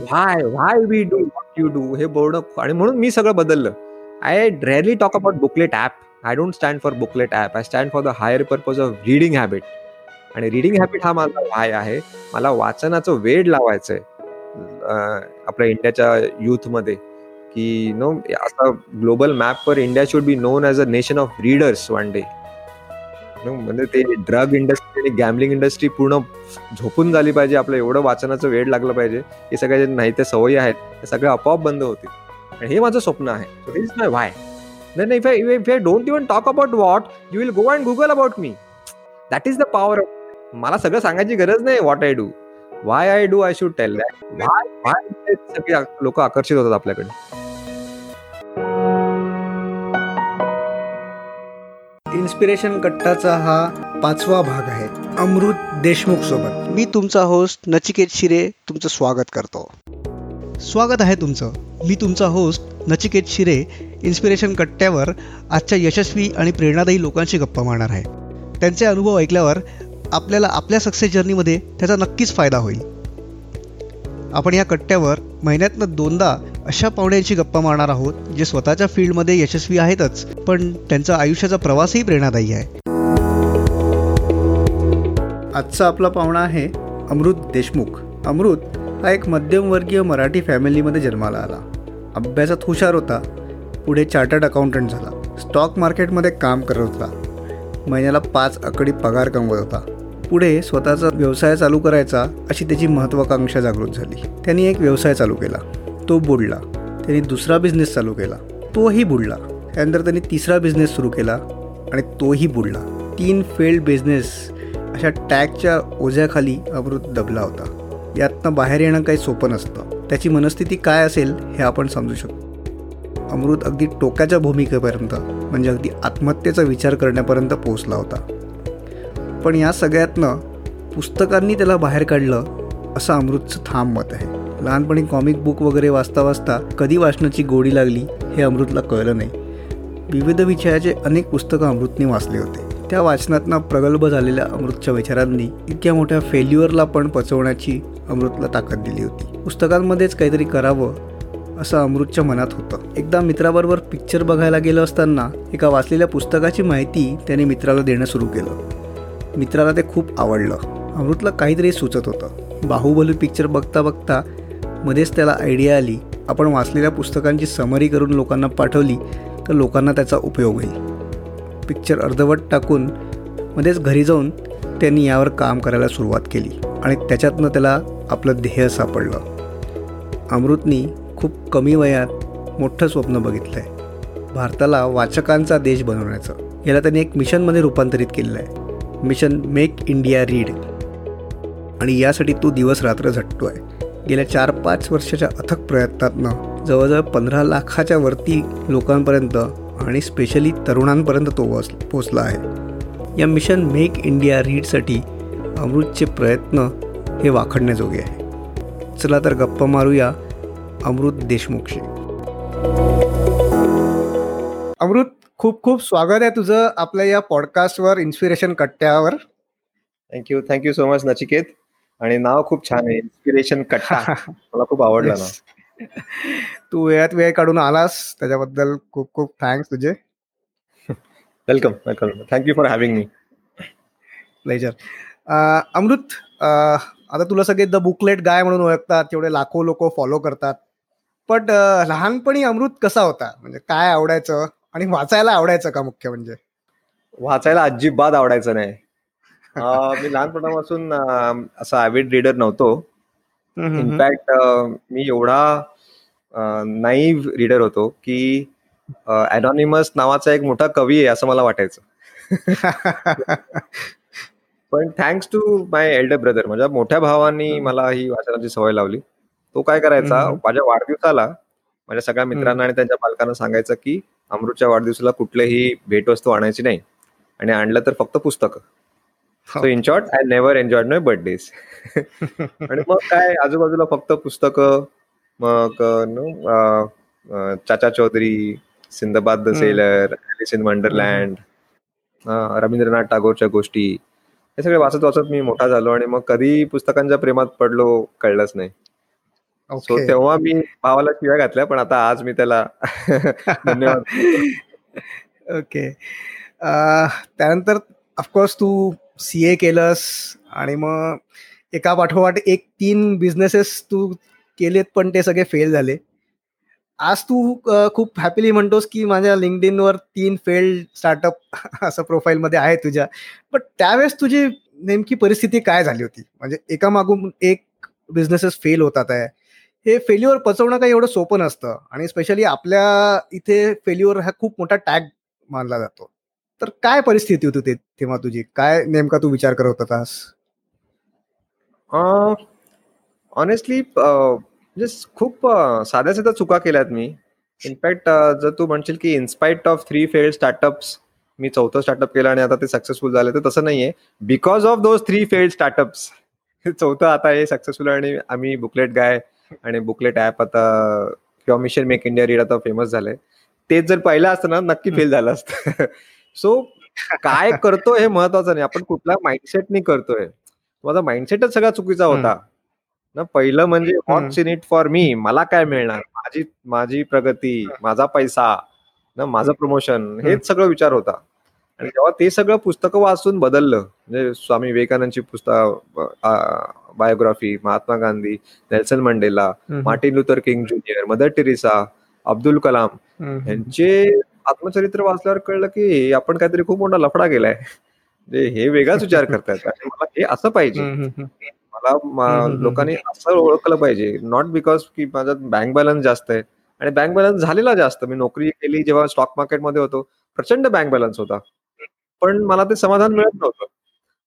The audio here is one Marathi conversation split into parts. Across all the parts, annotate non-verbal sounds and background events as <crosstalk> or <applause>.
Why why we do what you do हे बोलणं आणि म्हणून मी सगळं बदललं. I rarely talk about Booklet app I don't stand for Booklet app I stand for the higher purpose of reading habit आणि रीडिंग हॅबिट हा माझा व्हाय आहे. मला वाचनाचं वेड लावायचं आहे आपल्या इंडियाच्या यूथमध्ये की नो असा global मॅपवर India should be known as a nation of readers one day म्हणजे ते ड्रग इंडस्ट्री आणि गॅमलिंग इंडस्ट्री पूर्ण झोपून झाली पाहिजे. आपलं एवढं वाचनाचं वेळ लागलं पाहिजे. हे सगळ्या जे नाही ते सवयी आहेत ते सगळे आपोआप बंद होतील. आणि हे माझं स्वप्न आहे. Is my why then if I if I don't even talk about what you will go and Google about me that is the power of मला सगळं सांगायची गरज नाही what I do why I do I should tell that why why सगळे लोक आकर्षित होतात आपल्याकडे? इन्स्पिरेशन कट्टाचा हा पाचवा भाग आहे अमृत देशमुख सोबत. मी तुमचा होस्ट नचिकेत शिरे तुमचं स्वागत करतो. स्वागत आहे तुमचं. मी तुमचा होस्ट नचिकेत शिरे इन्स्पिरेशन कट्ट्यावर आजच्या यशस्वी आणि प्रेरणादायी लोकांशी गप्पा मारणार आहे. त्यांचे अनुभव ऐकल्यावर आपल्याला आपल्या सक्सेस जर्नीमध्ये त्याचा नक्कीच फायदा होईल. आपण या कट्ट्यावर महिन्यातनं दोनदा अशा पाहुण्यांची गप्पा मारणार आहोत जे स्वतःच्या फील्डमध्ये यशस्वी आहेतच पण त्यांचा आयुष्याचा प्रवासही प्रेरणादायी आहे. आजचा आपला पाहुणा आहे अमृत देशमुख. अमृत हा एक मध्यमवर्गीय मराठी फॅमिलीमध्ये जन्माला आला. अभ्यासात हुशार होता पुढे चार्टर्ड अकाउंटंट झाला स्टॉक मार्केटमध्ये काम करत होता महिन्याला पाच आकडी पगार कमवत होता पुढे स्वतःचा व्यवसाय चालू करायचा अशी त्याची महत्त्वाकांक्षा जागृत झाली. त्यांनी एक व्यवसाय चालू केला. तो बुडला. त्यांनी दुसरा बिझनेस चालू केला. तोही बुडला. त्यानंतर त्यांनी तिसरा बिझनेस सुरू केला आणि तोही बुडला. तीन फेल्ड बिझनेस अशा टॅगच्या ओझ्याखाली अमृत दबला होता. यातनं बाहेर येणं काही सोपं नसतं. त्याची मनस्थिती काय असेल हे आपण समजू शकतो. अमृत अगदी टोक्याच्या भूमिकेपर्यंत म्हणजे अगदी आत्महत्येचा विचार करण्यापर्यंत पोहोचला होता. पण या सगळ्यातनं पुस्तकांनी त्याला बाहेर काढलं असं अमृतचं ठाम मत आहे. लहानपणी कॉमिक बुक वगैरे वाचता वाचता कधी वाचनाची गोडी लागली हे अमृतला कळलं नाही. विविध विषयाचे अनेक पुस्तकं अमृतने वाचले होते. त्या वाचनातनं प्रगल्भ झालेल्या अमृतच्या विचारांनी इतक्या मोठ्या फेल्युअरला पण पचवण्याची अमृतला ताकद दिली होती. पुस्तकांमध्येच काहीतरी करावं असं अमृतच्या मनात होतं. एकदा मित्राबरोबर पिक्चर बघायला गेलं असताना एका वाचलेल्या पुस्तकाची माहिती त्याने मित्राला देणं सुरू केलं. मित्राला ते खूप आवडलं. अमृतला काहीतरी सुचत होतं. बाहुबली पिक्चर बघता बघता मध्येच त्याला आयडिया आली. आपण वाचलेल्या पुस्तकांची समरी करून लोकांना पाठवली तर लोकांना त्याचा उपयोग होईल. पिक्चर अर्धवट टाकून मध्येच घरी जाऊन त्यांनी यावर काम करायला सुरुवात केली आणि त्याच्यातनं त्याला आपलं ध्येय सापडलं. अमृतनी खूप कमी वयात मोठं स्वप्न बघितलं आहे भारताला वाचकांचा देश बनवण्याचं. याला त्यांनी एक मिशनमध्ये रूपांतरित केलेलं आहे. Mission make India read. आणि यासाठी तो दिवस रात्र झटतो आहे गेल्या चार पाच वर्षाच्या अथक प्रयत्नातनं जवळजवळ पंधरा लाखाच्या वरती लोकांपर्यंत आणि स्पेशली तरुणांपर्यंत तो वस पोचला आहे. या मिशन मेक इंडिया रीडसाठी अमृतचे प्रयत्न हे वाखडण्याजोगे आहे. चला तर गप्पा मारूया अमृत देशमुखशी. अमृत खूप खूप स्वागत आहे तुझं आपल्या या पॉडकास्टवर इन्स्पिरेशन कट्ट्यावर. Thank you thank you so much Nachiket. आणि नाव खूप छान आहे. इन्स्पिरेशन कट्टा. मला खूप आवडलं <laughs> ना तू वेळात वेळ काढून आलास. त्याच्याबद्दल खूप खूप थँक्स तुझे. Welcome welcome thank you for having me pleasure Amrut आता तुला सगळे द बुकलेट गाय म्हणून ओळखतात. तेवढे लाखो लोक फॉलो करतात. पण लहानपणी अमृत कसा होता? म्हणजे काय आवडायचं? आणि वाचायला आवडायचं का मुख्य म्हणजे? वाचायला अजिबात आवडायचं नाही. मी लहानपणापासून असा ॲव्हिड रीडर नव्हतो. इनफॅक्ट मी एवढा नाईव्ह रीडर होतो की अनॉनिमस नावाचा एक मोठा कवी आहे असं मला वाटायचं. <laughs> पण thanks to my elder brother माझ्या मोठ्या भावानी मला ही वाचनाची सवय लावली. तो काय करायचा माझ्या वाढदिवसाला माझ्या सगळ्या मित्रांना आणि त्यांच्या पालकांना सांगायचं की अमृतच्या वाढदिवसाला कुठलेही भेटवस्तू आणायची नाही आणि आणलं तर फक्त पुस्तकं. So in short I never enjoyed my birthdays आणि मग काय आजूबाजूला फक्त पुस्तकं मग Chacha Chaudhary Sindbad the sailor in Wonderland Rabindranath टागोरच्या गोष्टी हे सगळे वाचत वाचत मी मोठा झालो आणि मग कधी पुस्तकांच्या प्रेमात पडलो कळलंच नाही. सो तेव्हा मी भावाला शिव्या घातल्या पण आता आज मी त्याला <laughs> धन्यवाद. ओके त्यानंतर ऑफकोर्स तू सी ए केलंस आणि मग एका पाठोपाठ एक तीन बिझनेसेस तू केलेत पण ते सगळे फेल झाले. आज तू खूप हॅपीली म्हणतोस की माझ्या लिंकडिनवर तीन फेल्ड स्टार्टअप <laughs> असं प्रोफाईलमध्ये आहे तुझ्या. बट त्यावेळेस तुझी नेमकी परिस्थिती काय झाली होती? म्हणजे एका मागून एक बिझनेसेस फेल होतात आहे. हे फेल्युअर पचवणं काही एवढं सोपं नसतं. आणि स्पेशली आपल्या इथे फेल्युअर हा खूप मोठा टॅग मानला जातो. तर काय परिस्थिती होती तेव्हा तुझी? काय नेमका तू विचार करत होतास? ऑनेस्टली म्हणजे खूप साध्या साध्या चुका केल्यात मी. इनफॅक्ट जर तू म्हणशील की in spite of three failed startups मी चौथं स्टार्टअप केलं आणि आता ते सक्सेसफुल झाले तर तसं नाहीये. Because of those three failed startups चौथं आता हे सक्सेसफुल आणि आम्ही बुकलेट गाय आणि बुकलेट ॲप आता किंवा मिशन मेक इंडिया रीड आता फेमस झालंय. तेच जर पाहिलं असतं ना नक्की फेल झालं असतं. <laughs> सो काय करतोय हे महत्वाचं नाही. आपण कुठल्या माइंडसेटनी करतोय. माझा माइंडसेटच सगळा चुकीचा होता. ना पहिलं म्हणजे what's in it for me मला काय मिळणार? माझी माझी प्रगती माझा पैसा ना माझं प्रमोशन हेच सगळं विचार होता. आणि जेव्हा ते सगळं पुस्तकं वाचून बदललं म्हणजे स्वामी विवेकानंदची पुस्तक biography Mahatma Gandhi Nelson Mandela Martin Luther King junior Mother Teresa Abdul Kalam यांचे आत्मचरित्र वाचल्यावर कळलं की आपण काहीतरी खूप मोठा लफडा केलाय. म्हणजे हे वेगळाच विचार करतायत आणि मला हे असं पाहिजे. मला लोकांनी असं ओळखलं पाहिजे. नॉट बिकॉज की माझा बँक बॅलन्स जास्त आहे. आणि बँक बॅलन्स झालेला जास्त. मी नोकरी केली जेव्हा स्टॉक मार्केटमध्ये होतो. प्रचंड बँक बॅलन्स होता. पण मला ते समाधान मिळत नव्हतं.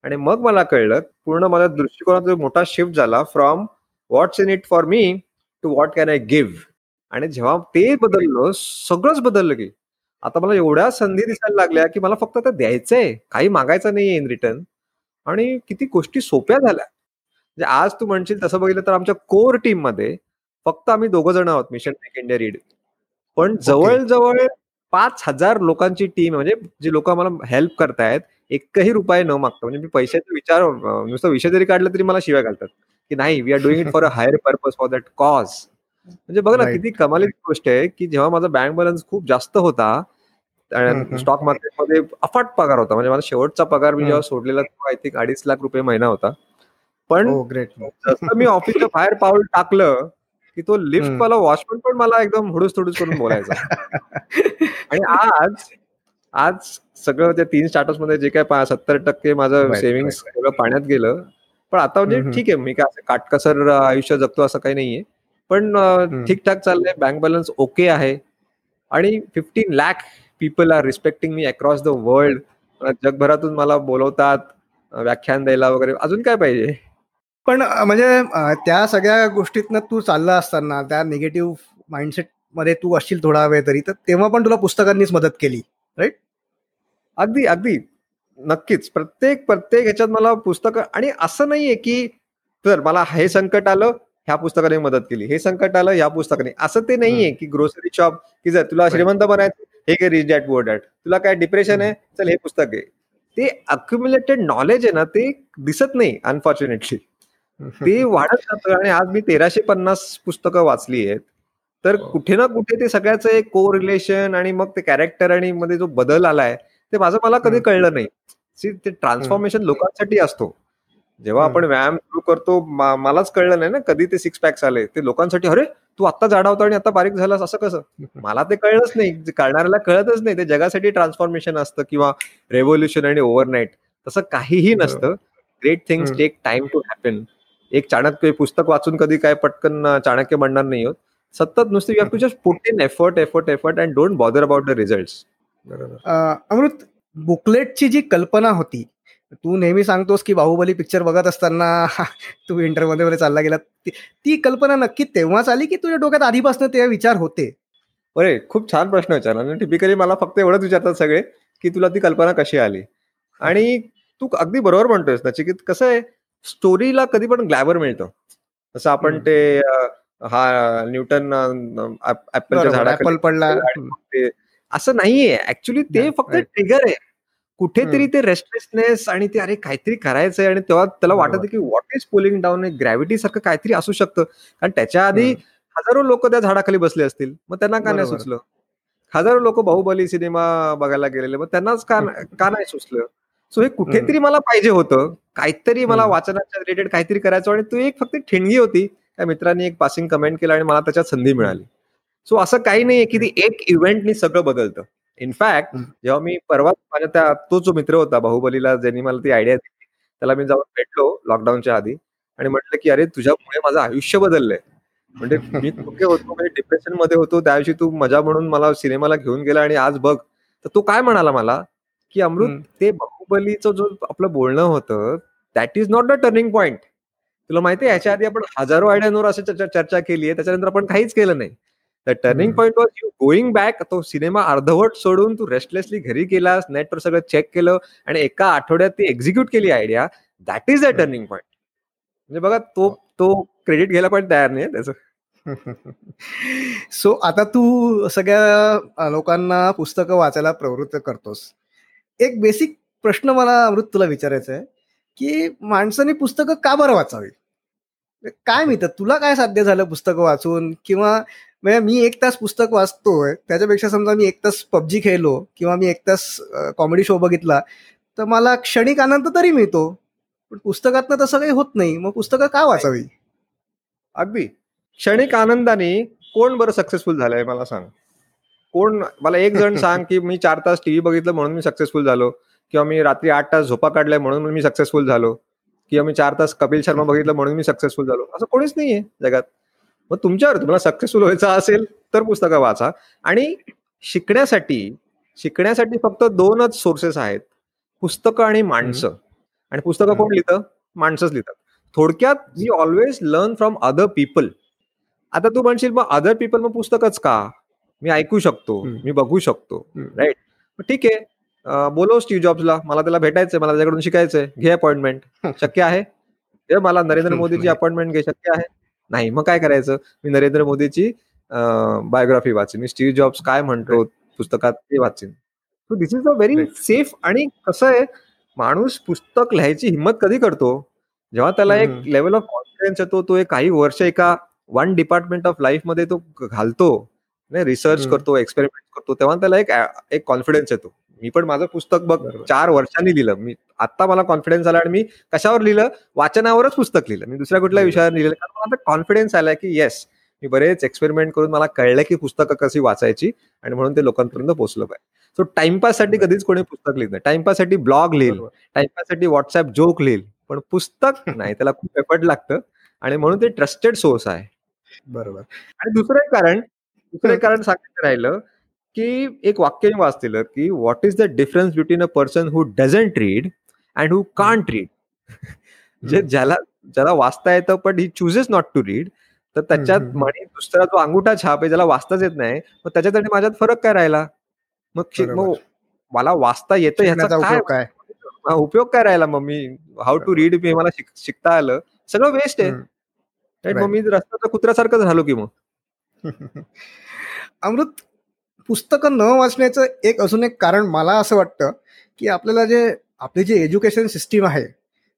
आणि मग मला कळलं पूर्ण माझ्या दृष्टिकोनात मोठा शिफ्ट झाला from what's in it for me to what can I give आणि जेव्हा ते बदललं सगळंच बदललं की. आता मला एवढ्या संधी दिसायला लागल्या की मला फक्त ते द्यायचंय. काही मागायचं नाही इन रिटर्न आणि किती गोष्टी सोप्या झाल्या. म्हणजे आज तू म्हणशील तसं बघितलं तर आमच्या कोर टीममध्ये फक्त आम्ही दोघं जण आहोत मिशन मेक इंडिया रीड पण जवळजवळ पाच हजार लोकांची टीम म्हणजे जी लोक आम्हाला हेल्प करतायत एकही रुपये न मागता. म्हणजे मी पैशाचा विचार नुसता विषय जरी काढला तरी मला शिव्या घालतात. की नाही we are doing it for a higher purpose for that cause म्हणजे बघ ना. किती कमालीची गोष्ट आहे की जेव्हा माझा बँक बॅलन्स खूप जास्त होता. स्टॉक मार्केटमध्ये अफाट पगार होता म्हणजे माझा शेवटचा पगार मी. जेव्हा सोडलेला तेव्हा आय थिंक अडीच लाख रुपये महिना होता पण जसं मी ऑफिसच्या बाहेर पाऊल टाकलं की तो लिफ्ट. वाला वॉचमन पण मला एकदम हुडूस थुडूस करून बोलायचा <laughs> आणि आज आज सगळं त्या तीन स्टार्टअप्समध्ये जे काय सत्तर टक्के माझं सेव्हिंग सगळं पाण्यात गेलं पण आता म्हणजे. ठीक आहे मी काय काटकसर आयुष्य जगतो असं काही नाहीये पण ठीकठाक चाललंय. बँक बॅलन्स ओके आहे. आणि fifteen lakh people are respecting me across the world जगभरातून मला बोलवतात व्याख्यान द्यायला वगैरे. अजून काय पाहिजे? पण म्हणजे त्या सगळ्या गोष्टीतनं तू चालला असताना त्या निगेटिव्ह माइंडसेटमध्ये तू असशील थोडा वेळ तरी तर तेव्हा पण तुला पुस्तकांनीच मदत केली अगदी अगदी. नक्कीच. प्रत्येक प्रत्येक ह्याच्यात मला पुस्तकं आणि असं नाहीये की तर मला हे संकट आलं ह्या पुस्तकाने मदत केली. हे संकट आलं ह्या पुस्तकाने. असं ते नाहीये की ग्रोसरी शॉप की जर तुला. श्रीमंत बनायचं हे काय रिच डॅट पुअर डॅट तुला काय डिप्रेशन आहे चल हे पुस्तक आहे ते अक्युम्युलेटेड नॉलेज आहे ना ते दिसत नाही अनफॉर्च्युनेटली ते वाढत जातं आणि आज मी तेराशे पन्नास पुस्तकं वाचली आहेत. तर हो. कुठे ना कुठे ते सगळ्याचं एक को रिलेशन आणि मग ते कॅरेक्टर आणि मध्ये जो बदल आलाय ते माझं मला कधी. कळलं नाही. ते ट्रान्सफॉर्मेशन लोकांसाठी असतो. जेव्हा आपण व्यायाम सुरू करतो मलाच कळलं नाही ना कधी ते सिक्स पॅक्स आले. ते लोकांसाठी अरे तू आता जाडा होता आणि आता बारीक झालास असं कसं? <laughs> मला ते कळलंच नाही. जे कळणाऱ्याला कळतच नाही. ते जगासाठी ट्रान्सफॉर्मेशन असतं किंवा रेव्होल्युशन आणि ओव्हरनाईट तसं काहीही नसतं. Great things. Take time to happen एक चाणक्य पुस्तक वाचून कधी काय पटकन चाणक्य बनणार नाही होत. सतत नुसते you have to just put in effort effort effort and don't bother about the result Amrut बुकलेटची जी कल्पना होती तू नेहमी सांगतोस की बाहुबली पिक्चर बघत असताना <laughs> तू इंटरव्ह्यू मध्ये चालला गेला. ती- कल्पना नक्की तेव्हाच आली की तुझ्या डोक्यात आधीपासून ते विचार होते? अरे खूप छान प्रश्न विचारला. आणि टिपिकली मला फक्त एवढंच विचारतात सगळे की तुला ती कल्पना कशी आली? आणि तू अगदी बरोबर म्हणतोयस नचिकित कसं आहे स्टोरीला कधी पण ग्लॅबर मिळतं. जसं आपण. ते हा न्यूटन ऍपलच्या ऍपल पडला. <laughs> असं नाहीये. ऍक्च्युली ते फक्त. ट्रिगर आहे. कुठेतरी ते रेस्टलेसनेस आणि ते अरे काहीतरी करायचंय आणि तेव्हा त्याला वाटत की what is pulling down gravity सारखं काहीतरी असू शकतं. कारण त्याच्या आधी हजारो लोक त्या झाडाखाली बसले असतील. मग त्यांना का नाही सुचलं? हजारो लोक बाहुबली सिनेमा बघायला गेलेले मग त्यांनाच का का नाही सुचलं? सो हे कुठेतरी मला पाहिजे होतं. काहीतरी मला वाचनाच्या रिलेटेड काहीतरी करायचं आणि तू एक फक्त ठिणगी होती. त्या मित्रांनी एक पासिंग कमेंट केला आणि मला त्याच्यात संधी मिळाली. सो असं काही नाहीये की ती एक इव्हेंटनी सगळं बदलतं. इनफॅक्ट जेव्हा मी परवा माझ्या त्या तो जो मित्र होता बाहुबलीला ज्यांनी मला ती आयडिया दिली त्याला मी जाऊन भेटलो लॉकडाऊनच्या आधी आणि म्हटलं की अरे तुझ्यामुळे माझं आयुष्य बदललंय. म्हणजे मी कुठे होतो म्हणजे डिप्रेशनमध्ये होतो त्या दिवशी तू मजा म्हणून मला सिनेमाला घेऊन गेला आणि आज बघ. तर तो काय म्हणाला मला? की अमृत ते बाहुबलीचं जो आपलं बोलणं होतं that is not the turning point तुला माहिती आहे याच्या आधी आपण हजारो आयडियांवर असं चर्चा केली आहे त्याच्यानंतर आपण काहीच केलं नाही. Turning point was you going back तो सिनेमा अर्धवट सोडून तू रेस्टलेसली घरी गेलास नेटवर सगळं चेक केलं आणि एका आठवड्यात ती एक्झिक्यूट केली idea that is the turning point म्हणजे बघा तो तो क्रेडिट घ्यायला पण तयार नाही त्याचं. <laughs> सो आता तू सगळ्या लोकांना पुस्तकं वाचायला प्रवृत्त करतोस. एक बेसिक प्रश्न मला अमृत तुला विचारायचा आहे की माणसाने पुस्तकं का बरं वाचावी? काय मिळतं तुला काय साध्य झालं पुस्तकं वाचून? किंवा म्हणजे मी एक तास पुस्तक वाचतोय त्याच्यापेक्षा समजा मी एक तास पबजी खेळलो किंवा मी एक तास कॉमेडी शो बघितला तर मला क्षणिक आनंद तरी मिळतो. पण पुस्तकातनं तसं काही होत नाही. मग पुस्तकं का वाचावी? अगदी. क्षणिक आनंदाने कोण बरं सक्सेसफुल झालंय मला सांग. कोण मला एक जण <laughs> सांग की मी चार तास टीव्ही बघितलं म्हणून मी सक्सेसफुल झालो. किंवा मी रात्री आठ तास झोपा काढलाय म्हणून मी सक्सेसफुल झालो. किंवा मी चार तास कपिल शर्मा बघितलं म्हणून मी सक्सेसफुल झालो. असं कोणीच नाहीये जगात. मग तुमच्यावर तुम्हाला सक्सेसफुल व्हायचं असेल तर पुस्तकं वाचा. आणि शिकण्यासाठी शिकण्यासाठी फक्त दोनच सोर्सेस आहेत. पुस्तकं आणि माणसं. आणि पुस्तकं कोण लिहितं? माणसंच लिहितात. थोडक्यात we always learn from other people आता तू म्हणशील मग अदर पीपल मग पुस्तकच का? मी ऐकू शकतो. मी बघू शकतो. राईट ठीक आहे. बोलो स्टीव्ह जॉब्सला मला त्याला भेटायचंय. मला त्याच्याकडून शिकायचंय. घे अपॉइंटमेंट <laughs> शक्य आहे? मला नरेंद्र मोदीची अपॉइंटमेंट घे. शक्य आहे? नाही मग काय करायचं? मी नरेंद्र मोदीची बायोग्राफी वाचीन. मी स्टीव्ह जॉब्स काय म्हणतो पुस्तकात ते वाचीन. So this is a very safe आणि कसं आहे माणूस पुस्तक लिहायची हिंमत कधी करतो? जेव्हा त्याला एक लेवल ऑफ कॉन्फिडन्स येतो तो एक काही वर्ष एका वन डिपार्टमेंट ऑफ लाईफमध्ये तो घालतो रिसर्च करतो एक्सपेरिमेंट करतो तेव्हा त्याला एक एक कॉन्फिडन्स येतो. मी पण माझं पुस्तक बघ चार वर्षांनी लिहिलं. मी आता मला कॉन्फिडन्स आला आणि मी कशावर लिहिलं? वाचनावरच पुस्तक लिहिलं. मी दुसऱ्या कुठल्या विषयावर लिहिलं. कारण मला आता कॉन्फिडन्स आलाय की येस मी बरेच एक्सपेरिमेंट करून मला कळलं की पुस्तकं कशी वाचायची आणि म्हणून ते लोकांपर्यंत पोहोचलं पाहिजे. सो टाइमपाससाठी कधीच कोणी पुस्तक लिहित नाही. टाइमपाससाठी ब्लॉग लिहिल. टाइमपाससाठी व्हॉट्सअप जोक लिहिल. पण पुस्तक नाही त्याला खूप एफर्ट लागतं आणि म्हणून ते ट्रस्टेड सोर्स आहे. बरोबर. आणि दुसरं कारण दुसरं कारण सांगायचं राहिलं की एक वाक्य मी वाचलेलं की what is the difference between a person who doesn't read and who can't read जे ज्याला ज्याला वाचता येतं पण he chooses not to read तर त्याच्यात म्हणे दुसरा जो अंगुठा छाप आहे ज्याला वाचताच येत नाही मग त्याच्यात आणि माझ्यात फरक काय राहिला? मग मग मला वाचता येतं ह्याचा काय उपयोग काय? राहिला? मग मी हाऊ टू रीड मी मला शिकता आलं. सगळं वेस्ट आहे. मग मी रस्त्याचा कुत्र्यासारखं झालो की मग? <laughs> अमृत पुस्तकं न वाचण्याचं एक अजून एक कारण मला असं वाटतं की आपल्याला जे आपली जी एज्युकेशन सिस्टीम आहे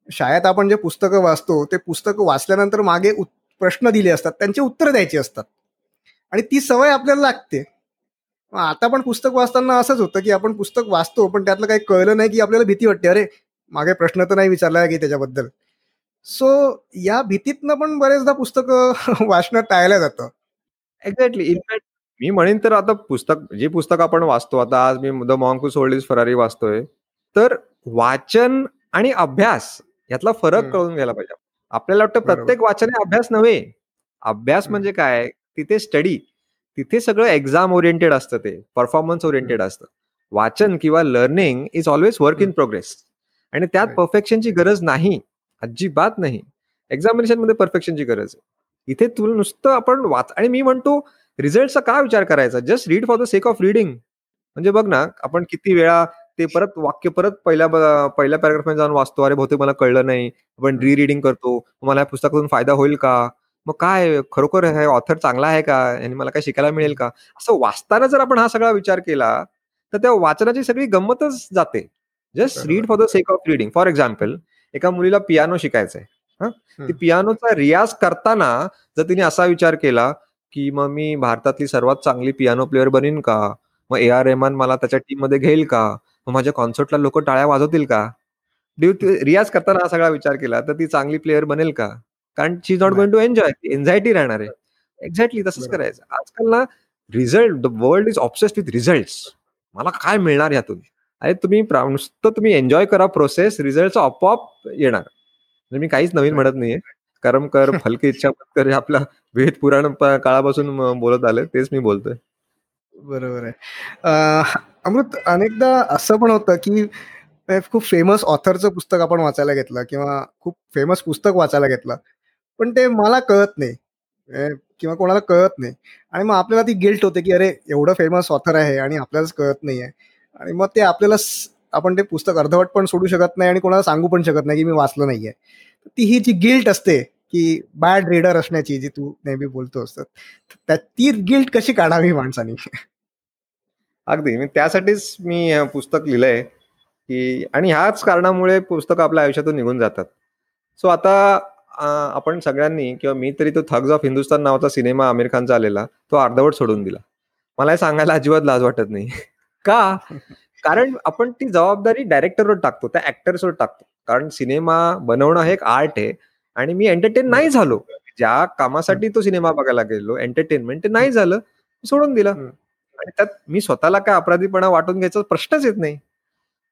शाळेत आपण जे पुस्तकं वाचतो ते पुस्तकं वाचल्यानंतर मागे प्रश्न दिले असतात त्यांचे उत्तर द्यायचे असतात. आणि ती सवय आपल्याला लागते. आता पण पुस्तक वाचताना असंच होतं की आपण पुस्तक वाचतो पण त्यातलं काही कळलं नाही की आपल्याला भीती वाटते. अरे मागे प्रश्न तर नाही विचारला की त्याच्याबद्दल. सो या भीतीतनं पण बरेचदा पुस्तकं <laughs> वाचणं टाळलं जातं. एक्झॅक्टली इनफॅक्ट मी म्हणेन तर आता पुस्तक जे पुस्तक आपण वाचतो आता आज मी द मॉंकू सोल्डीज फरारी वाचतोय तर वाचन आणि अभ्यास यातला फरक कळून घ्यायला पाहिजे. आपल्याला वाटतं प्रत्येक वाचन अभ्यास नव्हे. अभ्यास म्हणजे काय? तिथे स्टडी तिथे सगळं एक्झाम ओरिएंटेड असतं ते. परफॉर्मन्स ओरिएंटेड असतं. वाचन किंवा learning is always work in progress आणि त्यात परफेक्शनची गरज नाही. अजिबात नाही. एक्झामिनेशनमध्ये परफेक्शनची गरज आहे. इथे तुला नुसतं आपण वाच आणि मी म्हणतो रिझल्टचा का विचार करायचा? Just read for the sake of reading म्हणजे बघ ना आपण किती वेळा ते परत वाक्य परत पहिल्या पहिल्या पॅराग्राफ जाऊन वाचतो. अरे बहुतेक मला कळलं नाही. आपण री रिडिंग करतो. मला या पुस्तकातून फायदा होईल का? मग काय? खरोखर हे ऑथर चांगला आहे का? आणि मला काय शिकायला मिळेल का? असं वाचताना जर आपण हा सगळा विचार केला तर त्या वाचनाची सगळी गंमतच जाते. Just read for the sake of reading for example एका मुलीला पियानो शिकायचा आहे ती पियानोचा रियाज करताना जर तिने असा विचार केला की मग मी भारतातली सर्वात चांगली पियानो प्लेअर बनीन का? मग ए आर रेहमान मला त्याच्या टीममध्ये घेईल का? मग माझ्या कॉन्सर्टला लोक टाळ्या वाजवतील का? ड्यू रियाज करताना हा सगळा विचार केला तर ती चांगली प्लेअर बनेल का? कारण she is not going to enjoy anxiety राहणार आहे. एक्झॅक्टली तसंच करायचं. आजकाल ना result the world is obsessed with result मला काय मिळणार यातून? अरे तुम्ही नुसतं तुम्ही एन्जॉय करा प्रोसेस रिझल्ट आपोआप येणार. म्हणजे मी काहीच नवीन म्हणत नाहीये. करम कर <laughs> फलके इच्छा कर आपल्या वेद पुराण काळापासून बोलत आले तेच मी बोलतोय. बरोबर आहे. अमृत अनेकदा असं पण होतं की खूप फेमस ऑथरचं पुस्तक आपण वाचायला घेतलं किंवा खूप फेमस पुस्तक वाचायला घेतलं. पण ते मला कळत नाही. किंवा कोणाला कळत नाही. आणि मग आपल्याला ती गिल्ट होते की अरे एवढं फेमस ऑथर आहे आणि आपल्यालाच कळत नाही आहे आणि मग ते आपल्याला आपण ते पुस्तक अर्धवट पण सोडू शकत नाही आणि कोणाला सांगू पण शकत नाही की मी वाचलं नाहीये. ती ही जी गिल्ट असते की बॅड रीडर असण्याची जी तू नेहमी बोलतो असत ती गिल्ट कशी काढावी माणसाने? अगदी. मी त्यासाठीच मी पुस्तक लिहिलंय की आणि ह्याच कारणामुळे पुस्तक आपल्या आयुष्यातून निघून जातात. सो आता आपण सगळ्यांनी किंवा मी तरी तो थग्स ऑफ हिंदुस्तान नावाचा सिनेमा आमिर खानचा आलेला तो अर्धवट सोडून दिला. मला हे सांगायला अजिबात लाज वाटत नाही. का? कारण आपण ती जबाबदारी डायरेक्टरवर टाकतो त्या ऍक्टर्सवर टाकतो. कारण सिनेमा बनवणं हे एक आर्ट आहे. आणि मी एंटरटेन नाही झालो. ज्या कामासाठी तो सिनेमा बघायला गेलो एंटरटेनमेंट ते नाही झालं सोडून दिलं. आणि त्यात मी स्वतःला काय अपराधीपणा वाटून घ्यायचा प्रश्नच येत नाही.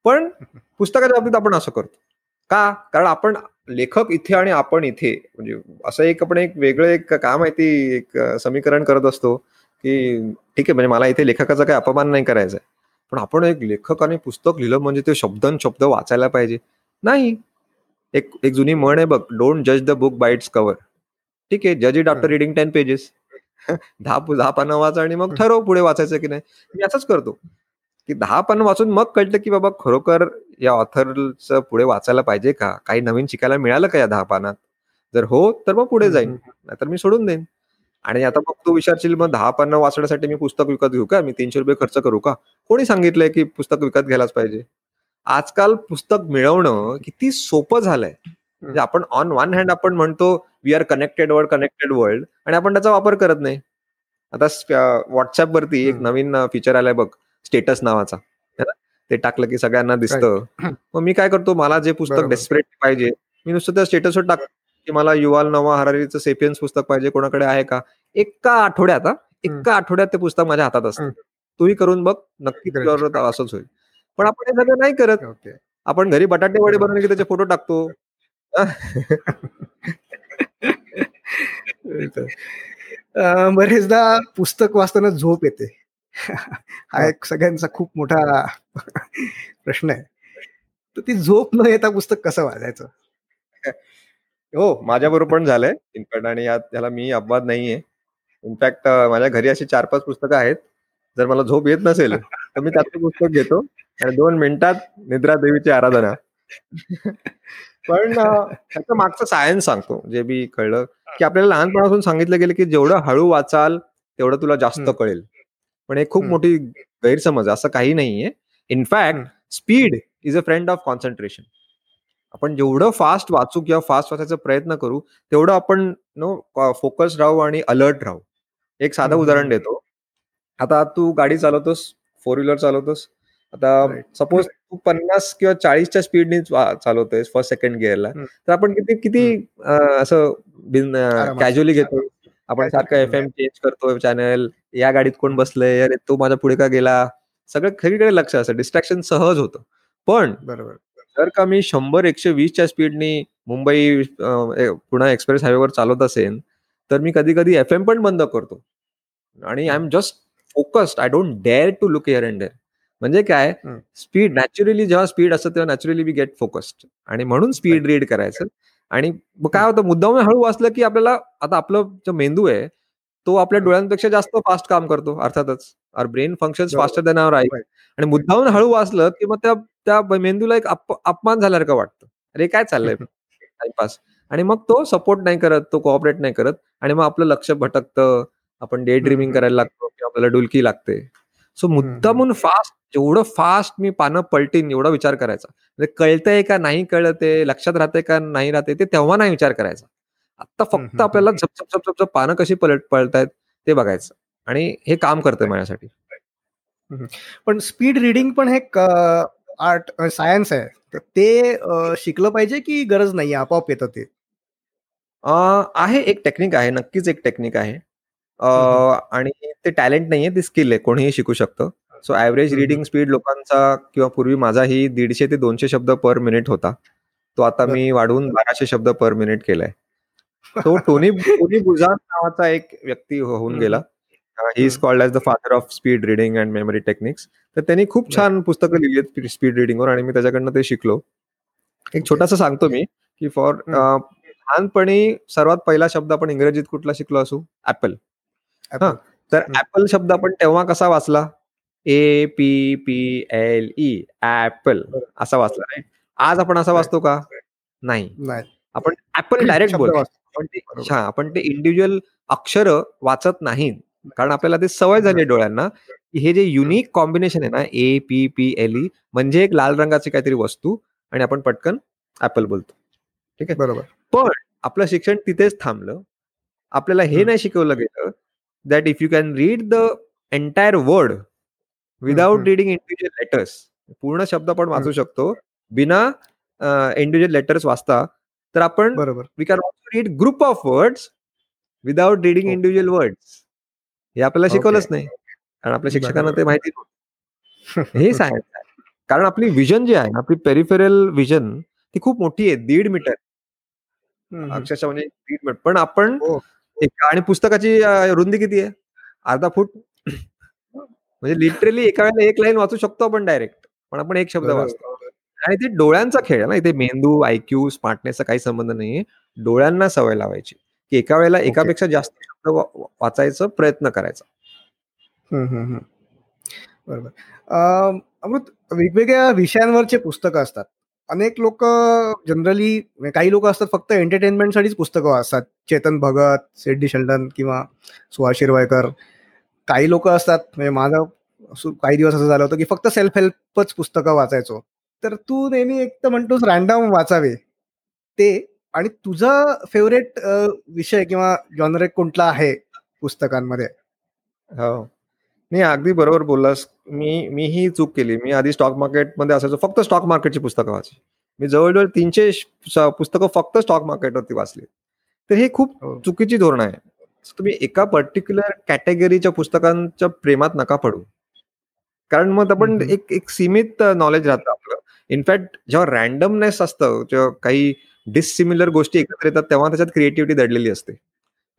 पण <laughs> पुस्तकाच्या बाबतीत आपण असं करतो. का? कारण आपण लेखक इथे आणि आपण इथे म्हणजे असं एक आपण एक वेगळं एक काय माहिती एक समीकरण करत असतो की ठीक आहे म्हणजे मला इथे लेखकाचा काही अपमान नाही करायचा पण आपण एक लेखक आणि पुस्तक लिहिलं म्हणजे ते शब्दन शब्द वाचायला पाहिजे. नाही. एक एक जुनी म्हण आहे बघ डोंट जज द बुक बाईट्स कव्हर ठीक आहे जज it after reading ten pages दहा दहा पानं वाचा आणि मग ठरव पुढे वाचायचं की नाही. मी असंच करतो. की दहा पानं वाचून मग कळतं की बाबा खरोखर या ऑथरचं पुढे वाचायला पाहिजे का? काही नवीन शिकायला मिळालं का या दहा पानात? जर हो तर मग पुढे जाईन. नाहीतर मी सोडून देईन. आणि आता मग तू विचारशील मग दहा पानं वाचण्यासाठी मी पुस्तक विकत घेऊ का? मी तीनशे रुपये खर्च करू का? कोणी सांगितलंय की पुस्तक विकत घ्यायलाच पाहिजे. आजकाल पुस्तक मिळवणं किती सोपं झालंय. म्हणजे आपण ऑन वन हँड आपण म्हणतो we are connected world connected world आणि आपण त्याचा वापर करत नाही. आता व्हॉट्सअप वरती एक नवीन फीचर आलाय बघ स्टेटस नावाचा. ते टाकलं की सगळ्यांना दिसतं. <clears throat> मग मी काय करतो मला जे पुस्तक डेस्परेट पाहिजे मी नुसतं त्या स्टेटसवर टाक की मला युवाल नवा हरारीचं सेपियन्स पुस्तक पाहिजे कोणाकडे आहे का? एका आठवड्यात एका आठवड्यात ते पुस्तक माझ्या हातात असतं. तूही करून बघ नक्की असंच होईल. पण आपण हे सगळं नाही करत. आपण घरी बटाटे वडे बनवले की त्याचे फोटो टाकतो. <laughs> बरेचदा पुस्तक वाचताना झोप येते. हा एक सगळ्यांचा खूप मोठा प्रश्न आहे. तर ती झोप न येता पुस्तक कसं वाचायचं? हो माझ्या बरोबर पण झालंय. इनफॅक्ट आणि यात त्याला मी अपवाद नाहीये. इनफॅक्ट माझ्या घरी अशी चार पाच पुस्तकं आहेत. जर मला झोप येत नसेल तर मी त्यातलं पुस्तक घेतो. दोन मिनिटात निद्रा देवीची आराधना. पण त्याचं मागचं सायन्स सांगतो जे बी कळलं की आपल्याला लहानपणापासून सांगितलं गेलं की जेवढं हळू वाचाल तेवढं तुला जास्त कळेल. पण एक खूप मोठी गैरसमज असं काही नाहीये. In fact speed is a friend of concentration आपण जेवढं फास्ट वाचू किंवा फास्ट वाचायचा प्रयत्न करू तेवढं आपण नो फोकस राहू आणि अलर्ट राहू. एक साधं उदाहरण देतो. आता तू गाडी चालवतोस फोर व्हीलर चालवतोस आता सपोज तू पन्नास किंवा चाळीसच्या स्पीडने चालवतोयस फर्स्ट सेकंड गिअरला तर आपण किती किती असं कॅज्युअली घेतो? आपण सारखं एफ एम चेंज करतो चॅनल या गाडीत कोण बसलंय? अरे तो माझ्या पुढे का गेला? सगळं सगळीकडे लक्ष असतं. डिस्ट्रॅक्शन सहज होतं. पण बरोबर. जर का मी शंभर एकशे वीसच्या स्पीडनी मुंबई पुणे एक्सप्रेस हायवेवर चालवत असेल तर मी कधी कधी एफ एम पण बंद करतो. आणि I am just focused I don't dare to look here and there म्हणजे काय? स्पीड नॅचरली जेव्हा स्पीड असतं तेव्हा नॅचरली वी गेट फोकस्ड. आणि म्हणून स्पीड रीड करायचं. आणि काय होतं मुद्दाम हळू वाचलं की आपल्याला आता आपलं जो मेंदू आहे तो आपल्या डोळ्यांपेक्षा जास्त फास्ट काम करतो अर्थातच. Our brain function faster than our आणि मुद्दाहून हळू वाचलं की मग त्या त्या मेंदूला एक अपमान झाल्यासारखं वाटतं. अरे काय चाललंय? <laughs> टाइमपास आणि मग तो सपोर्ट नाही करत तो कोऑपरेट नाही करत. आणि मग आपलं लक्ष भटकतं. आपण डे ड्रीमिंग करायला लागतो किंवा आपल्याला डुलकी लागते. सो मुद्दामून फास्ट जेवढं फास्ट मी पानं पलटीन एवढा विचार करायचा. म्हणजे कळतंय का नाही कळतंय लक्षात राहते का नाही राहते ते तेव्हा नाही विचार करायचा. आता फक्त आपल्याला झप झप झप झप झप पानं कशी पलट पळतायत ते बघायचं. आणि हे काम करतंय माझ्यासाठी. पण स्पीड रिडिंग पण हे आर्ट सायन्स आहे. तर ते शिकलं पाहिजे की गरज नाही आपोआप येतं ते. आहे एक टेक्निक आहे नक्कीच एक टेक्निक आहे. आणि ते टॅलेंट नाहीये ते स्किल आहे कोणीही शिकू शकतं. So average. रिडिंग स्पीड लोकांचा किंवा पूर्वी माझाही दीडशे ते दोनशे शब्द पर मिनिट होता. तो आता मी वाढवून बाराशे शब्द पर मिनिट केलाय. तो टोनी टोनी बुझान नावाचा एक व्यक्ती हो- होऊन. गेला. He is called as the father of speed reading and memory techniques तर त्यांनी खूप छान पुस्तकं लिहिली आहेत स्पीड रिडिंगवर आणि मी त्याच्याकडनं ते शिकलो. एक छोटासा सांगतो मी की फॉर लहानपणी सर्वात पहिला शब्द आपण इंग्रजीत कुठला शिकलो असू? ऍपल हा. तर. ऍपल शब्द आपण तेव्हा कसा वाचला? A P P L E apple असा वाचला right? आज आपण असा वाचतो का? नाही. नाही. आपण ऍपल डायरेक्ट बोलतो. ते. हा आपण ते इंडिव्हिज्युअल अक्षर वाचत नाही कारण आपल्याला ते सवय झाली डोळ्यांना. की हे जे युनिक कॉम्बिनेशन आहे ना A P P L E म्हणजे एक लाल रंगाची काहीतरी वस्तू आणि आपण पटकन ऍपल बोलतो. ठीक आहे? बरोबर. आपलं शिक्षण तिथेच थांबलं. आपल्याला हे. नाही शिकवलं गेलं that if you can read the entire word without hmm. Reading individual letters पूर्ण शब्द आपण वाचू शकतो बिना इंडिव्हिज्युअल लेटर्स वाचता तर आपण बरोबर we can also read group of words without reading. Individual words हे आपल्याला. शिकवलंच नाही कारण आपल्या शिक्षकांना. ते माहिती नव्हतं हे सायन्स आहे कारण आपली विजन जी आहे आपली पेरिफेरल विजन ती खूप मोठी आहे दीड मीटर. अक्षरशः म्हणजे दीड मीटर पण आपण हो. आणि पुस्तकाची रुंदी किती आहे? अर्धा फूट? म्हणजे लिटरली एका वेळेला एक लाईन वाचू शकतो आपण डायरेक्ट पण आपण एक शब्द. वाचतो. आणि ते डोळ्यांचा खेळ आहे ना इथे मेंदू आयक्यू स्मार्टनेसचा काही संबंध नाहीये. डोळ्यांना सवय लावायची. की एका वेळेला एकापेक्षा जास्त शब्द वाचायचा प्रयत्न करायचा. बरोबर. अमृत वेगवेगळ्या विषयांवरचे पुस्तकं असतात. अनेक लोक जनरली म्हणजे काही लोक असतात फक्त एंटरटेनमेंटसाठीच पुस्तकं वाचतात. चेतन भगत सेड्डी शेल्डन किंवा सुहास शिरवायकर. काही लोक असतात म्हणजे माझं काही दिवस असं झालं होतं की फक्त सेल्फ हेल्पच पुस्तकं वाचायचो. तर तू नेहमी एक तर म्हणतोस रॅन्डम वाचावे. ते आणि तुझा फेवरेट विषय किंवा जॉनर कोणता आहे पुस्तकांमध्ये? हो. नाही अगदी बरोबर बोललास. मी मी ही चूक केली. मी आधी स्टॉक मार्केटमध्ये असायचो फक्त स्टॉक मार्केटची पुस्तकं वाचली. मी जवळजवळ तीनशे पुस्तकं फक्त स्टॉक मार्केटवरती वाचली. तर हे खूप हो. चुकीची धोरण आहे. तुम्ही एका पर्टिक्युलर कॅटेगरीच्या पुस्तकांच्या प्रेमात नका पडू. कारण मग आपण. एक एक सीमित नॉलेज राहतं आपलं. इनफॅक्ट जेव्हा रॅन्डमनेस असतं जेव्हा काही डिसिमिलर गोष्टी एकत्र येतात तेव्हा त्याच्यात क्रिएटिव्हिटी दडलेली असते.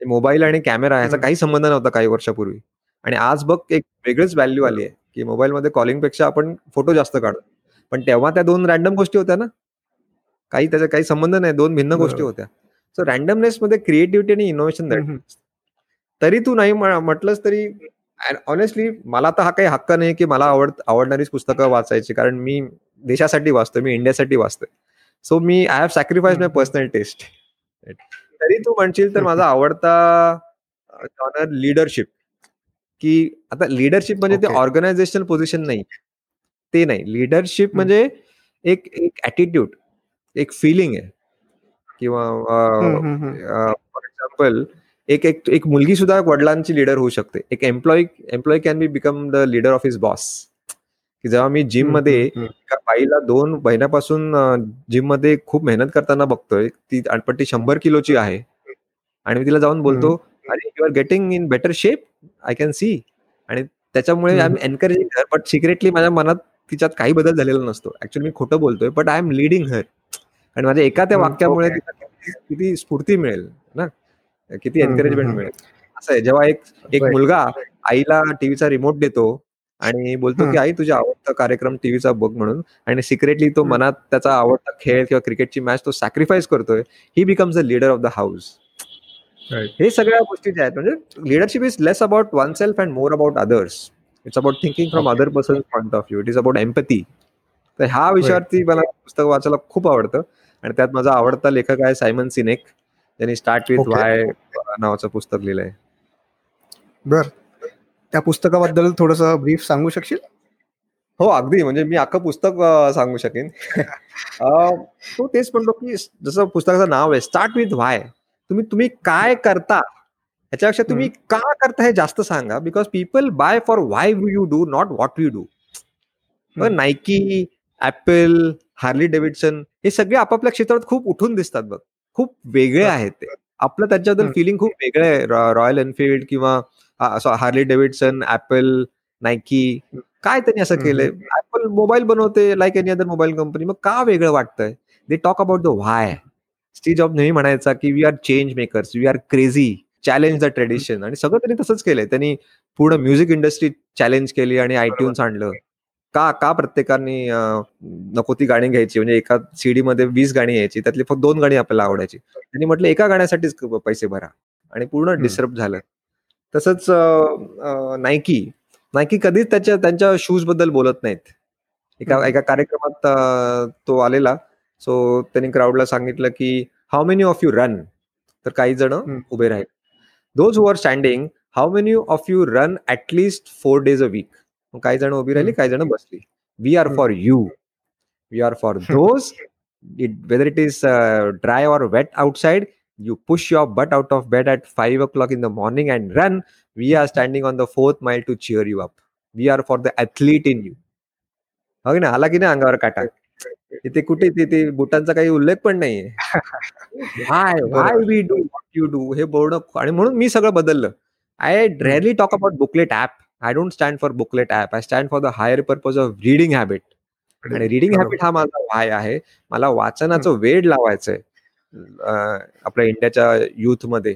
मोबाईल आणि कॅमेरा ह्याचा. काही संबंध नव्हता काही वर्षापूर्वी. आणि आज बघ एक वेगळीच व्हॅल्यू आली आहे की मोबाईलमध्ये कॉलिंगपेक्षा आपण फोटो जास्त काढतो पण तेव्हा त्या दोन रॅन्डम गोष्टी होत्या ना. काही त्याचा काही संबंध नाही दोन भिन्न गोष्टी. होत्या. सो रॅन्डमनेस मध्ये क्रिएटिव्हिटी आणि इनोव्हेशन. तरी तू नाही म्ह- म्हटलंस तरी ऑनेस्टली मला तर हा काही हक्क नाही की मला आवड आवडणारीच पुस्तकं वाचायची कारण मी देशासाठी वाचतोय मी इंडियासाठी वाचतोय. So me I have sacrifice my. Personal taste तरी तू म्हणशील तर <laughs> माझा आवडता लिडरशिप की आता लिडरशिप म्हणजे ते. ऑर्गनायझेशनल पोझिशन नाही. ते नाही. लिडरशिप. म्हणजे एक एक ऍटिट्यूड एक फिलिंग आहे. किंवा. फॉर एक्झाम्पल एक एक एक मुलगी सुद्धा वडिलांची लीडर होऊ शकते. एक employee employee can be become the leader of his boss की जेव्हा मी जिममध्ये एका बाईला दोन महिन्यापासून जिममध्ये खूप मेहनत करताना बघतोय ती ती शंभर किलोची आहे. आणि मी तिला जाऊन बोलतो अरे you are getting in better shape I can see आणि त्याच्यामुळे I am. Encouraging her but secretly माझ्या मनात तिच्यात काही बदल झालेला नसतो ऍक्च्युअली मी खोटं बोलतोय but I am leading her आणि माझ्या एका त्या वाक्यामुळे किती स्फूर्ती मिळेल ना किती एनकरेजमेंट. मिळेल असं आहे जेव्हा एक एक. मुलगा आईला टीव्हीचा रिमोट देतो आणि बोलतो की. आई तुझा आवडता कार्यक्रम टीव्हीचा बघ म्हणून आणि सिक्रेटली तो. मनात त्याचा आवडता खेळ किंवा क्रिकेटची मॅच तो सॅक्रिफाईस करतोय he becomes the leader of the house हे सगळ्या गोष्टी ज्या आहेत. म्हणजे leadership is less about one self and more about others it's about thinking from. Other person point of view it is about empathy तर ह्या विषयावरती मला पुस्तक वाचायला खूप आवडतं. आणि त्यात माझा आवडता लेखक आहे सायमन सिनेक. त्यांनी स्टार्ट विथ. वाय नावाचं पुस्तक लिहिलंय. बर. त्या पुस्तकाबद्दल थोडस ब्रीफ सांगू शकशील? हो अगदी. म्हणजे मी अख्खं पुस्तक सांगू शकेन. <laughs> अ, तो तेच म्हणतो की जसं पुस्तकाचं नाव आहे स्टार्ट विथ व्हाय तुम्ही तुम्ही काय करता? ह्याच्यापेक्षा तुम्ही का करता हे जास्त सांगा. Because people buy for why you do not what you do. Nike Apple Harley Davidson हे सगळे आपापल्या क्षेत्रात खूप उठून दिसतात बघ. खूप वेगळे. आहेत ते. आपलं त्याच्याबद्दल. फिलिंग खूप वेगळं आहे. रॉयल एनफिल्ड किंवा हार्ली डेव्हिडसन ऍपल नायकी काय त्यांनी असं. केलंय? ऍपल मोबाईल बनवते like any other mobile company मग का वेगळं वाटतंय? They talk about the why Steve Jobs नेहमी म्हणायचा की we are change makers we are crazy challenge the tradition आणि सगळं त्यांनी तसंच केलंय. त्यांनी पूर्ण म्युझिक इंडस्ट्री चॅलेंज केली आणि आयट्यून्स आणलं. का का प्रत्येकाने नको ती गाणी घ्यायची? म्हणजे एका सीडी मध्ये वीस गाणी यायची त्यातली फक्त दोन गाणी आपल्याला आवडायची. त्यांनी म्हटलं एका गाण्यासाठीच पैसे भरा. आणि पूर्ण. डिस्टर्ब झालं. तसंच नायकी नायकी कधीच त्याच्या त्यांच्या शूजबद्दल बोलत नाहीत. एका. एका कार्यक्रमात तो आलेला. सो त्यांनी क्राऊडला सांगितलं की how many of you run तर काही जण हम्म. उभे राहील those who are standing how many of you run at least four days a week काही जण उभी राहिली हम्म. काही जण बसली वी आर हम्म. For you we are for those it whether it is uh, dry or wet outside you push your butt out of bed at 5 o'clock in the morning and run we are standing on the fourth mile to cheer you up we are for the athlete in you हो की ना आला की नाही तिथे कुठे तिथे बुटांचा काही उल्लेख पण नाहीये. <laughs> वाय बरोबर. We do what you do हे बोर्ड आणि म्हणून मी सगळं बदललं. I rarely talk about booklet app I don't stand for booklet app I stand for the higher purpose of reading habit आणि रिडिंग. हॅबिट हा माझा वाय आहे. मला वाचनाचं वेड लावायचंय. आपल्या इंडियाच्या युथमध्ये.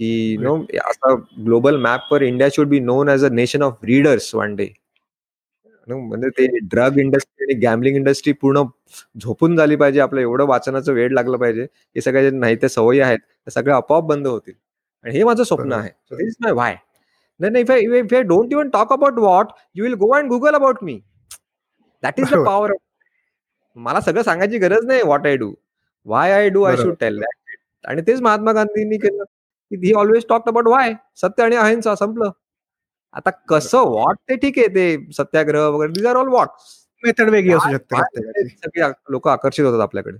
की नो असं global मॅपवर India should be known as a nation of readers one day म्हणजे ते ड्रग इंडस्ट्री आणि गॅमलिंग इंडस्ट्री पूर्ण झोपून झाली पाहिजे. आपलं एवढं वाचनाचं वेळ लागलं पाहिजे. हे सगळ्या जे नाही त्या सवयी आहेत त्या सगळ्या आपोआप बंद होतील. आणि हे माझं स्वप्न. आहे. This my why don't even talk about what you will go and Google about me that is the. Power मला सगळं सांगायची गरज नाही what I do why I do I. Should tell that आणि तेच महात्मा गांधींनी केलं. की he always talk about why सत्य आणि अहिंसा संपलं. आता कसं वॉट ते ठीक आहे ते सत्याग्रह वगैरे these are all what method वेगळी असू शकते सगळे लोक आकर्षित होतात आपल्याकडे.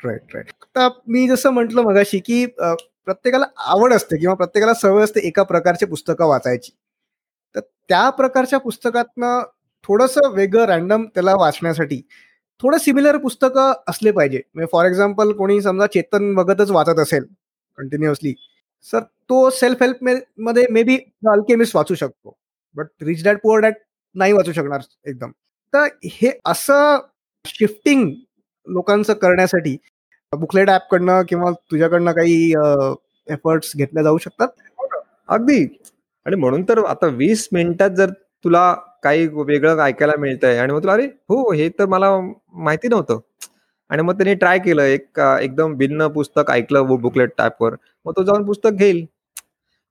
राईट राईट आता मी जसं म्हटलं मगाशी की प्रत्येकाला आवड असते किंवा प्रत्येकाला सवय असते एका प्रकारची पुस्तकं वाचायची. तर त्या प्रकारच्या पुस्तकातनं थोडंसं वेगळं रॅन्डम त्याला वाचण्यासाठी थोडं सिमिलर पुस्तकं असले पाहिजे. म्हणजे फॉर एक्झाम्पल कोणी समजा चेतन बघतच वाचत असेल कंटिन्युअसली सर तो सेल्फ हेल्पमध्ये मे बी अल्केमिस्ट वाचू शकतो. But rich dad poor dad नाही वाचू शकणार एकदम. तर हे असं शिफ्टिंग लोकांचं करण्यासाठी बुकलेट ऍप कडनं किंवा तुझ्याकडनं काही एफर्ट्स घेतल्या जाऊ शकतात. अगदी. आणि म्हणून तर आता वीस मिनिटात जर तुला काही वेगळं ऐकायला मिळतंय आणि मग तुला अरे हो हे तर मला माहिती नव्हतं. आणि मग त्यांनी ट्राय केलं एक एकदम भिन्न पुस्तक ऐकलं बुकलेट टाईपवर मग तो जाऊन पुस्तक घेईल.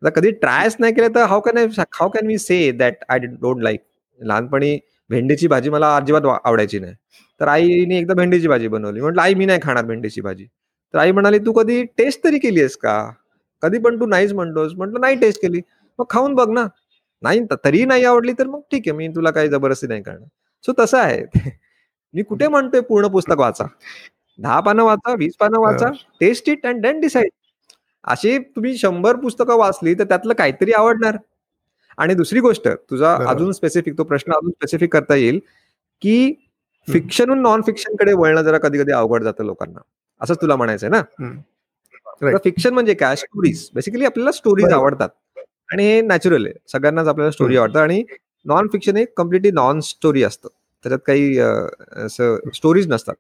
कधी ट्रायच नाही केलं तर how can I how can we say that I don't like लहानपणी भेंडीची भाजी मला अजिबात आवडायची नाही. तर आईने एकदा भेंडीची भाजी बनवली. म्हटलं आई मी नाही खाणार भेंडीची भाजी. तर आई म्हणाली तू कधी टेस्ट तरी केली आहेस का? कधी पण तू नाहीच म्हणतोस. म्हटलं नाही टेस्ट केली. मग खाऊन बघ ना. नाही तरी नाही आवडली तर मग ठीक आहे मी तुला काही जबरदस्ती नाही करणार. सो तसं आहे. <laughs> मी कुठे म्हणतोय पूर्ण पुस्तक वाचा. दहा पानं वाचा वीस पानं वाचा test it and then decide अशी तुम्ही शंभर पुस्तकं वाचली तर त्यातलं काहीतरी आवडणार. आणि दुसरी गोष्ट तुझा. अजून स्पेसिफिक तो प्रश्न अजून स्पेसिफिक करता येईल की फिक्शनहून नॉन फिक्शनकडे वळणं जरा कधी कधी अवघड जातं लोकांना. असंच तुला म्हणायचंय ना. फिक्शन म्हणजे काय? स्टोरीज बेसिकली आपल्याला स्टोरीज. आवडतात. आणि हे नॅचरल आहे. सगळ्यांनाच आपल्याला स्टोरी हम्म. आवडतं. आणि नॉन फिक्शन हे कम्प्लिटली नॉन स्टोरी असतं. त्याच्यात काही असं स्टोरीज नसतात.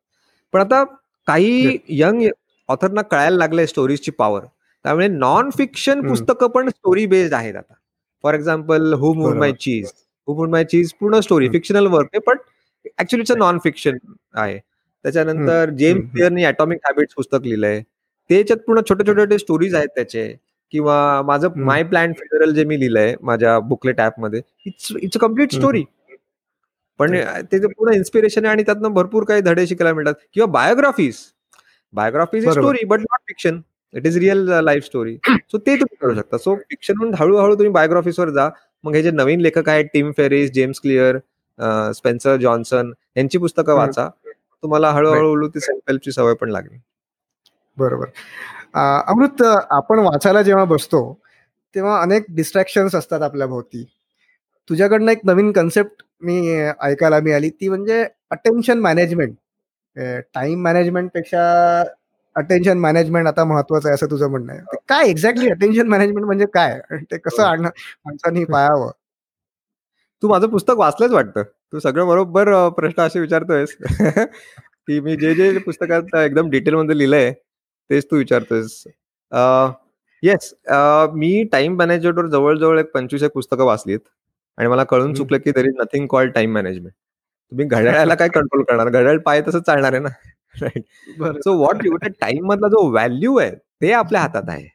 पण आता काही यंग ऑथरना कळायला लागलंय स्टोरीजची पॉवर त्यामुळे नॉन फिक्शन. पुस्तकं पण स्टोरी बेस्ड आहेत आता for example who moved my. Cheese who moved my cheese पूर्ण स्टोरी. फिक्शनल वर्क आहे पण अ नॉन फिक्शन आहे त्याच्यानंतर जेम्स. क्लिअरनी अटॉमिक हॅबिट्स पुस्तक लिहिलंय त्याच्यात पूर्ण छोटे छोटे स्टोरीज आहेत त्याचे किंवा माझं. माय प्लॅन फ्युनरल जे मी लिहिलंय माझ्या बुकलेटमध्ये it's it's a complete. Story पण त्याचं पूर्ण इन्स्पिरेशन आहे आणि त्यातनं भरपूर काही धडे शिकायला मिळतात किंवा biographies biographies. Story but not fiction it is real life story so ते तुम्ही करू शकता. सो फिक्शन हळूहळू तुम्ही बायोग्राफीजवर जा. मग हे जे नवीन लेखक आहेत Tim Ferriss James Clear Spencer Johnson यांची पुस्तकं वाचा. तुम्हाला हळूहळू ती सेल्फ हेल्पची सवय पण लागली. बरोबर. अमृत आपण वाचायला जेव्हा बसतो तेव्हा अनेक डिस्ट्रॅक्शन्स असतात आपल्या भोवती. तुझ्याकडनं एक नवीन कन्सेप्ट मी ऐकायला मिळाली. ती म्हणजे अटेन्शन मॅनेजमेंट टाइम मॅनेजमेंटपेक्षा अटेन्शन मॅनेजमेंट आता महत्वाचं आहे असं तुझं म्हणणं आहे. काय एक्झॅक्टली अटेन्शन मॅनेजमेंट म्हणजे काय? ते कसं आणणं? माणसांनी पाहावं तू माझं पुस्तक वाचलंच वाटतं. तू सगळं बरोबर प्रश्न असे विचारतोयस. <laughs> की मी जे जे पुस्तकात एकदम डिटेलमध्ये लिहिलंय तेच तू विचारतोयस. येस मी टाइम मॅनेजमेंटवर जवळजवळ एक पंचवीस एक पुस्तकं वाचलीत. आणि मला कळून चुकलं की there is nothing called time management तुम्ही घड्याळाला काय <laughs> कंट्रोल करणार? घड्याळ पाय तसंच चालणार आहे ना? Right so what you time मधला जो व्हॅल्यू आहे ते आपल्या हातात आहे.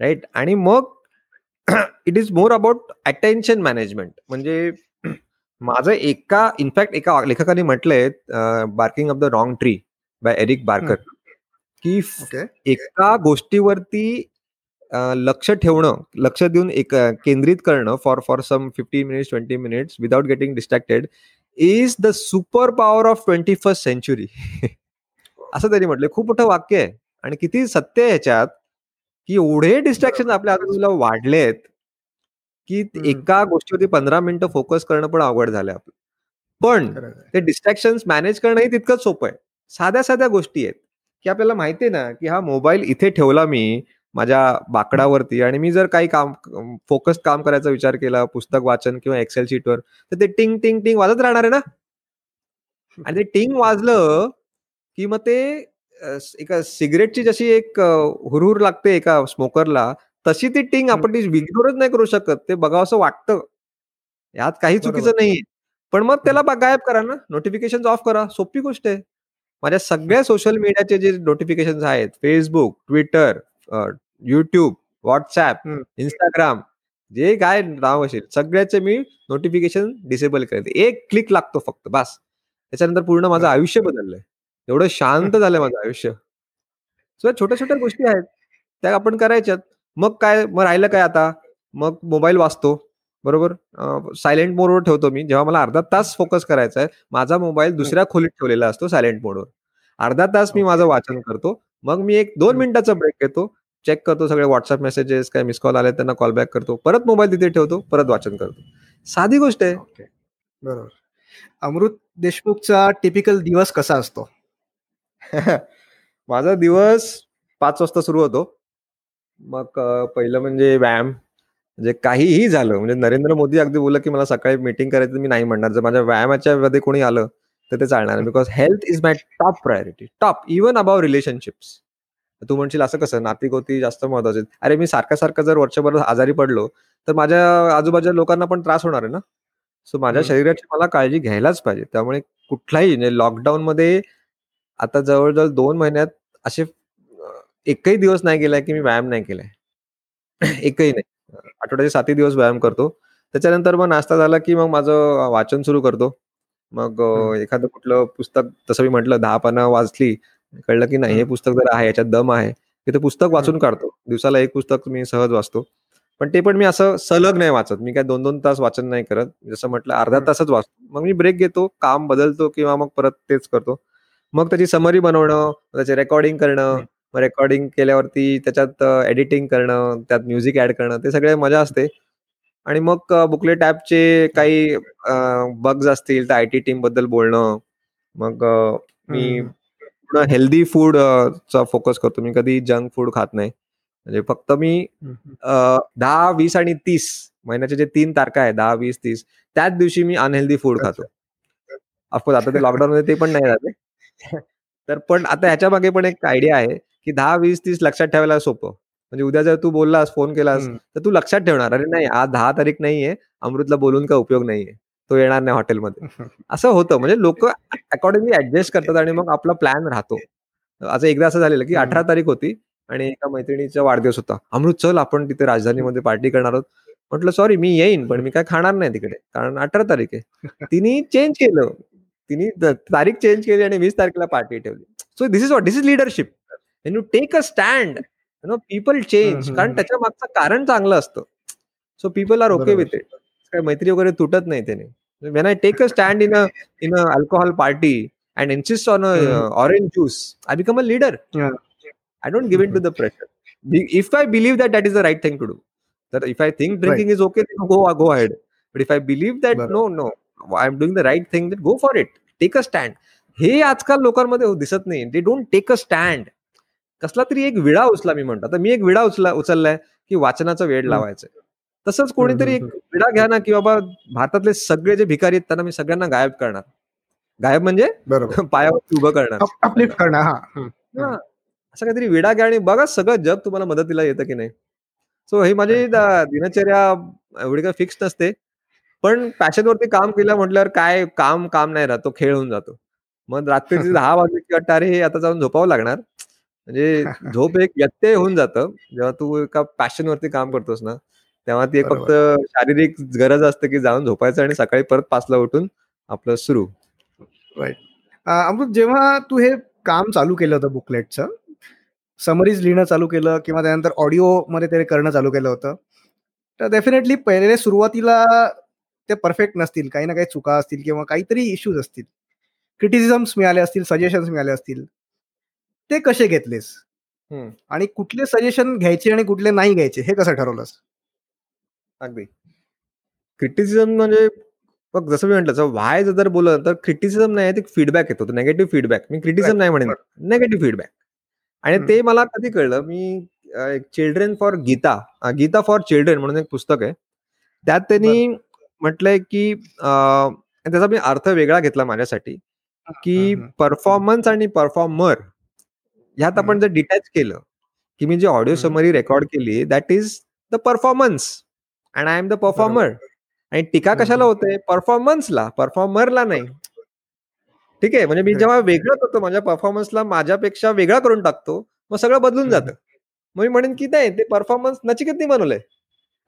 राईट आणि मग it is more about attention management म्हणजे <clears throat> माझं एका इनफॅक्ट एका लेखकाने म्हटलंय barking of the wrong tree by Eric Barker की एका गोष्टीवरती लक्ष ठेवणं लक्ष देऊन एक केंद्रित करणं for for some fifty minutes twenty minutes without getting distracted is the super power of twenty first century असं त्यांनी म्हटलं खूप मोठं वाक्य आहे. आणि किती सत्य आहे ह्याच्यात की एवढे डिस्ट्रॅक्शन आपल्या आजूबाजूला वाढलेत की एका गोष्टीवरती पंधरा मिनिटं फोकस करणं पण अवघड झालं आपलं. पण ते डिस्ट्रॅक्शन मॅनेज करणंही तितकंच सोपं आहे. साध्या साध्या गोष्टी आहेत की आपल्याला माहिती आहे ना की हा मोबाईल इथे ठेवला मी माझ्या बाकडावरती. आणि मी जर काही काम फोकस काम करायचा विचार केला पुस्तक वाचन किंवा एक्सेल शीटवर तर ते टिंग टिंग टिंग वाजत राहणार आहे ना? आणि ते टिंग वाजलं की मग ते एका सिगरेटची जशी एक हुरहुर लागते एका स्मोकरला तशी ती टिंग आपण ती इग्नोरच नाही करू शकत. ते बघावं असं वाटतं. यात काही चुकीचं नाही पण मग त्याला गायब करा ना. नोटिफिकेशन ऑफ करा. सोपी गोष्ट आहे. माझ्या सगळ्या सोशल मीडियाचे जे नोटिफिकेशन आहेत Facebook Twitter YouTube WhatsApp Instagram जे काय नाव असेल सगळ्याचे मी नोटिफिकेशन डिसेबल करते एक क्लिक लागतो फक्त बस. त्याच्यानंतर पूर्ण माझं आयुष्य बदललंय. एवढं शांत <laughs> झालंय माझं आयुष्य. सो छोट्या छोट्या गोष्टी आहेत. त्या आपण करायच्यात. मग काय मग राहिलं काय आता? मग मोबाईल वाचतो. बरोबर? सायलेंट मोडवर ठेवतो मी. जेव्हा मला अर्धा तास फोकस करायचा आहे माझा मोबाईल दुसऱ्या खोलीत ठेवलेला असतो सायलेंट मोडवर अर्धा तास मी माझं वाचन करतो. मग मी एक दोन मिनिटाचा ब्रेक घेतो. चेक करतो सगळे व्हॉट्सअप मेसेजेस काय मिस कॉल आले त्यांना कॉल बॅक करतो. परत मोबाईल तिथे ठेवतो परत वाचन करतो. साधी गोष्ट आहे. बरोबर. अमृत देशमुखचा टिपिकल दिवस कसा असतो? <laughs> माझा दिवस पाच वाजता सुरू होतो. मग पहिलं म्हणजे व्यायाम. म्हणजे काहीही झालं म्हणजे नरेंद्र मोदी अगदी बोललं की मला सकाळी मीटिंग करायचं मी नाही म्हणणार. जर माझ्या व्यायामाच्या मध्ये कोणी आलं तर ते चालणार. Because health is my top priority top even about relationships तू म्हणशील असं कसं? नाती जास्त महत्त्वाचे. अरे मी सारखं सारखं जर वर्षभर आजारी पडलो तर माझ्या आजूबाजूच्या लोकांना पण त्रास होणार आहे ना? सो माझ्या शरीराची मला काळजी घ्यायलाच पाहिजे. त्यामुळे कुठलाही म्हणजे लॉकडाऊन मध्ये आता जवळजवळ दोन महिन्यात असे एकही दिवस नाही गेलाय की मी व्यायाम नाही केलाय. एकही नाही. आठवड्याचे सातही दिवस व्यायाम करतो. त्याच्यानंतर मग नाश्ता झाला की मग माझं वाचन सुरू करतो. मग एखादं कुठलं पुस्तक तसं मी म्हटलं दहा पानं वाचली कळलं की नाही? हे पुस्तक जर आहे याच्यात दम आहे. की ते पुस्तक वाचून काढतो. दिवसाला एक पुस्तक मी सहज वाचतो. पण ते पण मी असं सलग नाही वाचत. मी काय दोन दोन तास वाचन नाही करत. जसं म्हटलं अर्धा तासच वाचतो. मग मी ब्रेक घेतो काम बदलतो किंवा मग परत तेच करतो. मग त्याची समरी बनवणं त्याचे रेकॉर्डिंग करणं रेकॉर्डिंग केल्यावरती त्याच्यात एडिटिंग करणं त्यात म्युझिक ऍड करणं ते सगळे मजा असते. आणि मग बुकलेट ऍपचे काही बग्स असतील तर आय टी टीमबद्दल बोलणं. मग मी पूर्ण हेल्दी फूड चा फोकस करतो. मी कधी जंक फूड खात नाही. म्हणजे फक्त मी दहा वीस आणि तीस महिन्याचे जे तीन तारखा आहे दहा वीस तीस त्याच दिवशी मी अनहेल्दी फूड खातो. ऑफकोर्स आता ते लॉकडाऊन मध्ये ते पण नाही राहते तर पण आता ह्याच्या मागे पण एक आयडिया आहे की दहा वीस तीस लक्षात ठेवायला सोपं. म्हणजे उद्या जर तू बोललास फोन केलास तर तू लक्षात ठेवणार. अरे नाही आज दहा तारीख नाहीये अमृतला बोलून काय उपयोग नाहीये. तो येणार नाही हॉटेलमध्ये. <laughs> असं होतं. म्हणजे लोक अकॉर्डिंगली ऍडजस्ट करतात आणि मग आपला प्लॅन राहतो. असं एकदा असं झालेलं की अठरा तारीख होती आणि एका मैत्रिणीचा वाढदिवस होता. अमृत चल आपण तिथे राजधानीमध्ये पार्टी करणार आहोत. म्हटलं सॉरी मी येईन पण मी काय खाणार नाही तिकडे कारण अठरा तारीख आहे. <laughs> तिने चेंज केलं. तिने तारीख चेंज केली आणि वीस तारखेला पार्टी ठेवली. So this is what this is leadership you take a stand no people change कारण त्याच्या मागचं कारण चांगलं असतं. So people are okay with it काय मैत्री वगैरे तुटत नाही त्याने. when I take a stand in a in a alcohol party and insist on a orange juice I become a leader I don't give in to the pressure if I believe that that is the right thing to do तर if I think drinking is okay go go head but if I believe that no no I am doing the right thing go for it take a stand हे आजकाल लोकांमध्ये दिसत नाही they don't take a stand कसला तरी एक विडा उचला मी म्हणतो आता मी एक विडा उचला उचललाय की वाचनाचा वेळ लावायचा तसंच कोणीतरी एक विडा घ्या ना की बाबा भारतातले सगळे जे भिकारी आहेत त्यांना मी सगळ्यांना गायब करणार. गायब म्हणजे <laughs> पायावर उभं करणार. असं काहीतरी विडा घ्या आणि बघा सगळं जग तुम्हाला मदतीला येतं की नाही. सो ही माझी दिनचर्या एवढी काय फिक्स नसते. पण पॅशनवरती काम केलं म्हटल्यावर काय काम काम नाही राहत. खेळ होऊन जातो. मग रात्रीचे <laughs> दहा वाजले की वाटतं अरे हे आता जाऊन झोपावं लागणार. म्हणजे <laughs> झोप एक व्यत्यय होऊन जातं. जेव्हा तू एका पॅशनवरती काम करतोस ना तेव्हा ती एक फक्त शारीरिक गरज असते की जाऊन झोपायचं आणि सकाळी परत पाचला उठून आपलं सुरू. राईट अमृत जेव्हा तू हे काम चालू केलं होतं बुकलेटचं समरीज लिहिणं चालू केलं किंवा त्यानंतर ऑडिओ मध्ये ते करणं चालू केलं होतं तर डेफिनेटली पहिले सुरुवातीला ते परफेक्ट नसतील. काही ना काही चुका असतील किंवा काहीतरी इश्यूज असतील. क्रिटिसिझम्स मिळाले असतील सजेशन्स मिळाले असतील. ते कसे घेतलेस? आणि कुठले सजेशन घ्यायचे आणि कुठले नाही घ्यायचे हे कसं ठरवलंस? अगदी. क्रिटिसिझम म्हणजे बघ जसं मी म्हटलं व्हाय जर बोललं तर क्रिटिसिझम नाही ते फीडबॅक येतो निगेटिव्ह फीडबॅक मी क्रिटिसिझम नाही म्हणेन नेगेटिव्ह फीडबॅक आणि ते मला कधी कळलं मी children for Gita Gita for children म्हणून एक पुस्तक आहे. त्यात त्यांनी म्हटलंय की त्याचा मी अर्थ वेगळा घेतला माझ्यासाठी की परफॉर्मन्स आणि परफॉर्मर ह्यात आपण जर डिटॅच केलं की मी जे ऑडिओ समरी रेकॉर्ड केली that is the performance and I am the performer आणि टीका कशाला होते? परफॉर्मन्सला परफॉर्मरला नाही. ठीक आहे? म्हणजे मी जेव्हा वेगळं करतो माझ्या परफॉर्मन्सला माझ्यापेक्षा वेगळा करून टाकतो मग सगळं बदलून जातं. मग मी म्हणेन की नाही ते परफॉर्मन्स नचिकेतनी बनवलंय.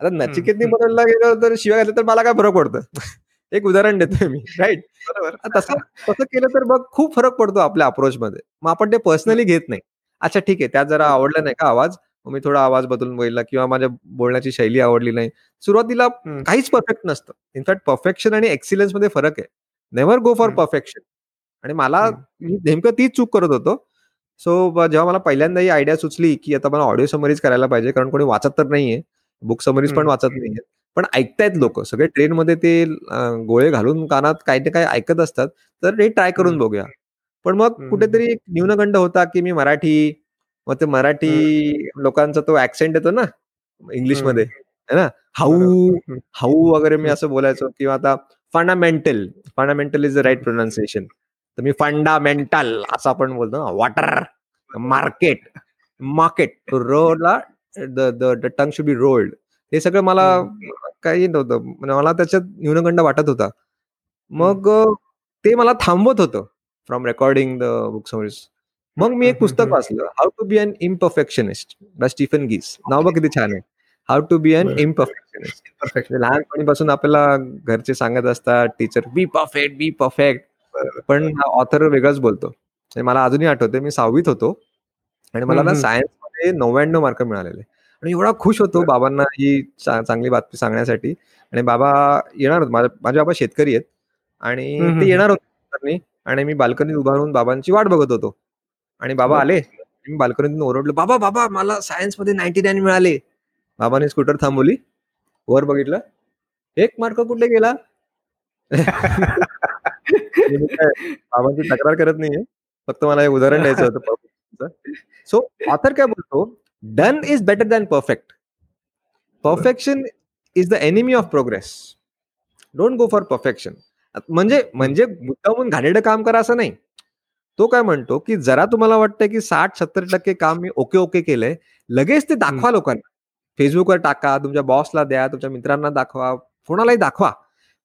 आता नचिकेतनी बनवलं गेलं तर शिवाय घातलं तर मला काय फरक पडतं? <laughs> एक उदाहरण देतोय मी. राईट बरोबर. तसं तसं केलं तर बघ खूप फरक पडतो आपल्या अप्रोचमध्ये मग आपण ते पर्सनली घेत नाही. अच्छा ठीक आहे त्यात जरा आवडला नाही का आवाज? मी थोडा आवाज बदलून बघितला किंवा माझ्या बोलण्याची शैली आवडली नाही. सुरुवातीला काहीच परफेक्ट नसतं. इनफॅक्ट परफेक्शन आणि एक्सिलन्समध्ये फरक आहे. नेव्हर गो फॉर परफेक्शन आणि मला नेमकं तीच चूक करत होतो. सो जेव्हा मला पहिल्यांदा ही आयडिया सुचली की आता मला ऑडिओ समरीज करायला पाहिजे कारण कोणी वाचत तर नाहीये. बुक समरीज पण वाचत नाहीये. पण ऐकतायत लोक. सगळे ट्रेनमध्ये ते गोळे घालून कानात काही ना काही ऐकत असतात. तर ते ट्राय करून बघूया. पण मग कुठेतरी एक न्यूनगंड होता की मी मराठी मग ते मराठी लोकांचा तो ऍक्सेंट येतो ना इंग्लिशमध्ये है. ना? हाऊ हाऊ वगैरे मी असं बोलायचो किंवा आता fundamental fundamental is the right pronunciation तर मी फंडामेंटल असं आपण बोलतो ना वॉटर मार्केट मार्केट रोडला the tongue should be rolled हे सगळं मला काही नव्हतं. म्हणजे मला त्याच्यात न्यूनगंड वाटत होता. मग ते मला थांबवत होतं from recording the book summaries मग मी एक पुस्तक वाचलं how to be an imperfectionist by Stephen Guise नाव बघ किती छान आहे. हाऊ टू बी अन इम्परफेक्शनिस्ट लहानपणीपासून आपल्याला घरचे सांगत असतात teacher be perfect be perfect पण ऑथर वेगळंच बोलतो. म्हणजे मला अजूनही आठवते मी सहावीत होतो आणि मला ना सायन्समध्ये नव्याण्णव मार्क मिळालेले. आणि एवढा खुश होतो बाबांना ही चांगली बातमी सांगण्यासाठी. आणि बाबा येणार होत. माझे बाबा शेतकरी आहेत. आणि ते येणार होते. आणि मी बाल्कनीत उभा राहून बाबांची वाट बघत होतो. आणि बाबा आले. मी बाल्कनीतून ओरडलो बाबा बाबा मला सायन्समध्ये नाईन्टी नाईन मिळाले. बाबाने स्कूटर थांबवली. वर बघितलं एक मार्क कुठे गेला? <laughs> बाबांची तक्रार करत नाहीये. फक्त मला एक उदाहरण द्यायचं होतं सो ऑथर काय बोलतो? Done is better than perfect perfection is the enemy of progress don't go for perfection म्हणजे म्हणजे मुद्दामून घाणेरडं काम करा असं नाही. तो काय म्हणतो की जरा तुम्हाला वाटतं की साठ सत्तर टक्के काम मी ओके ओके केलंय लगेच ते दाखवा लोकांना. फेसबुकवर टाका तुमच्या बॉसला द्या तुमच्या मित्रांना दाखवा कोणालाही दाखवा.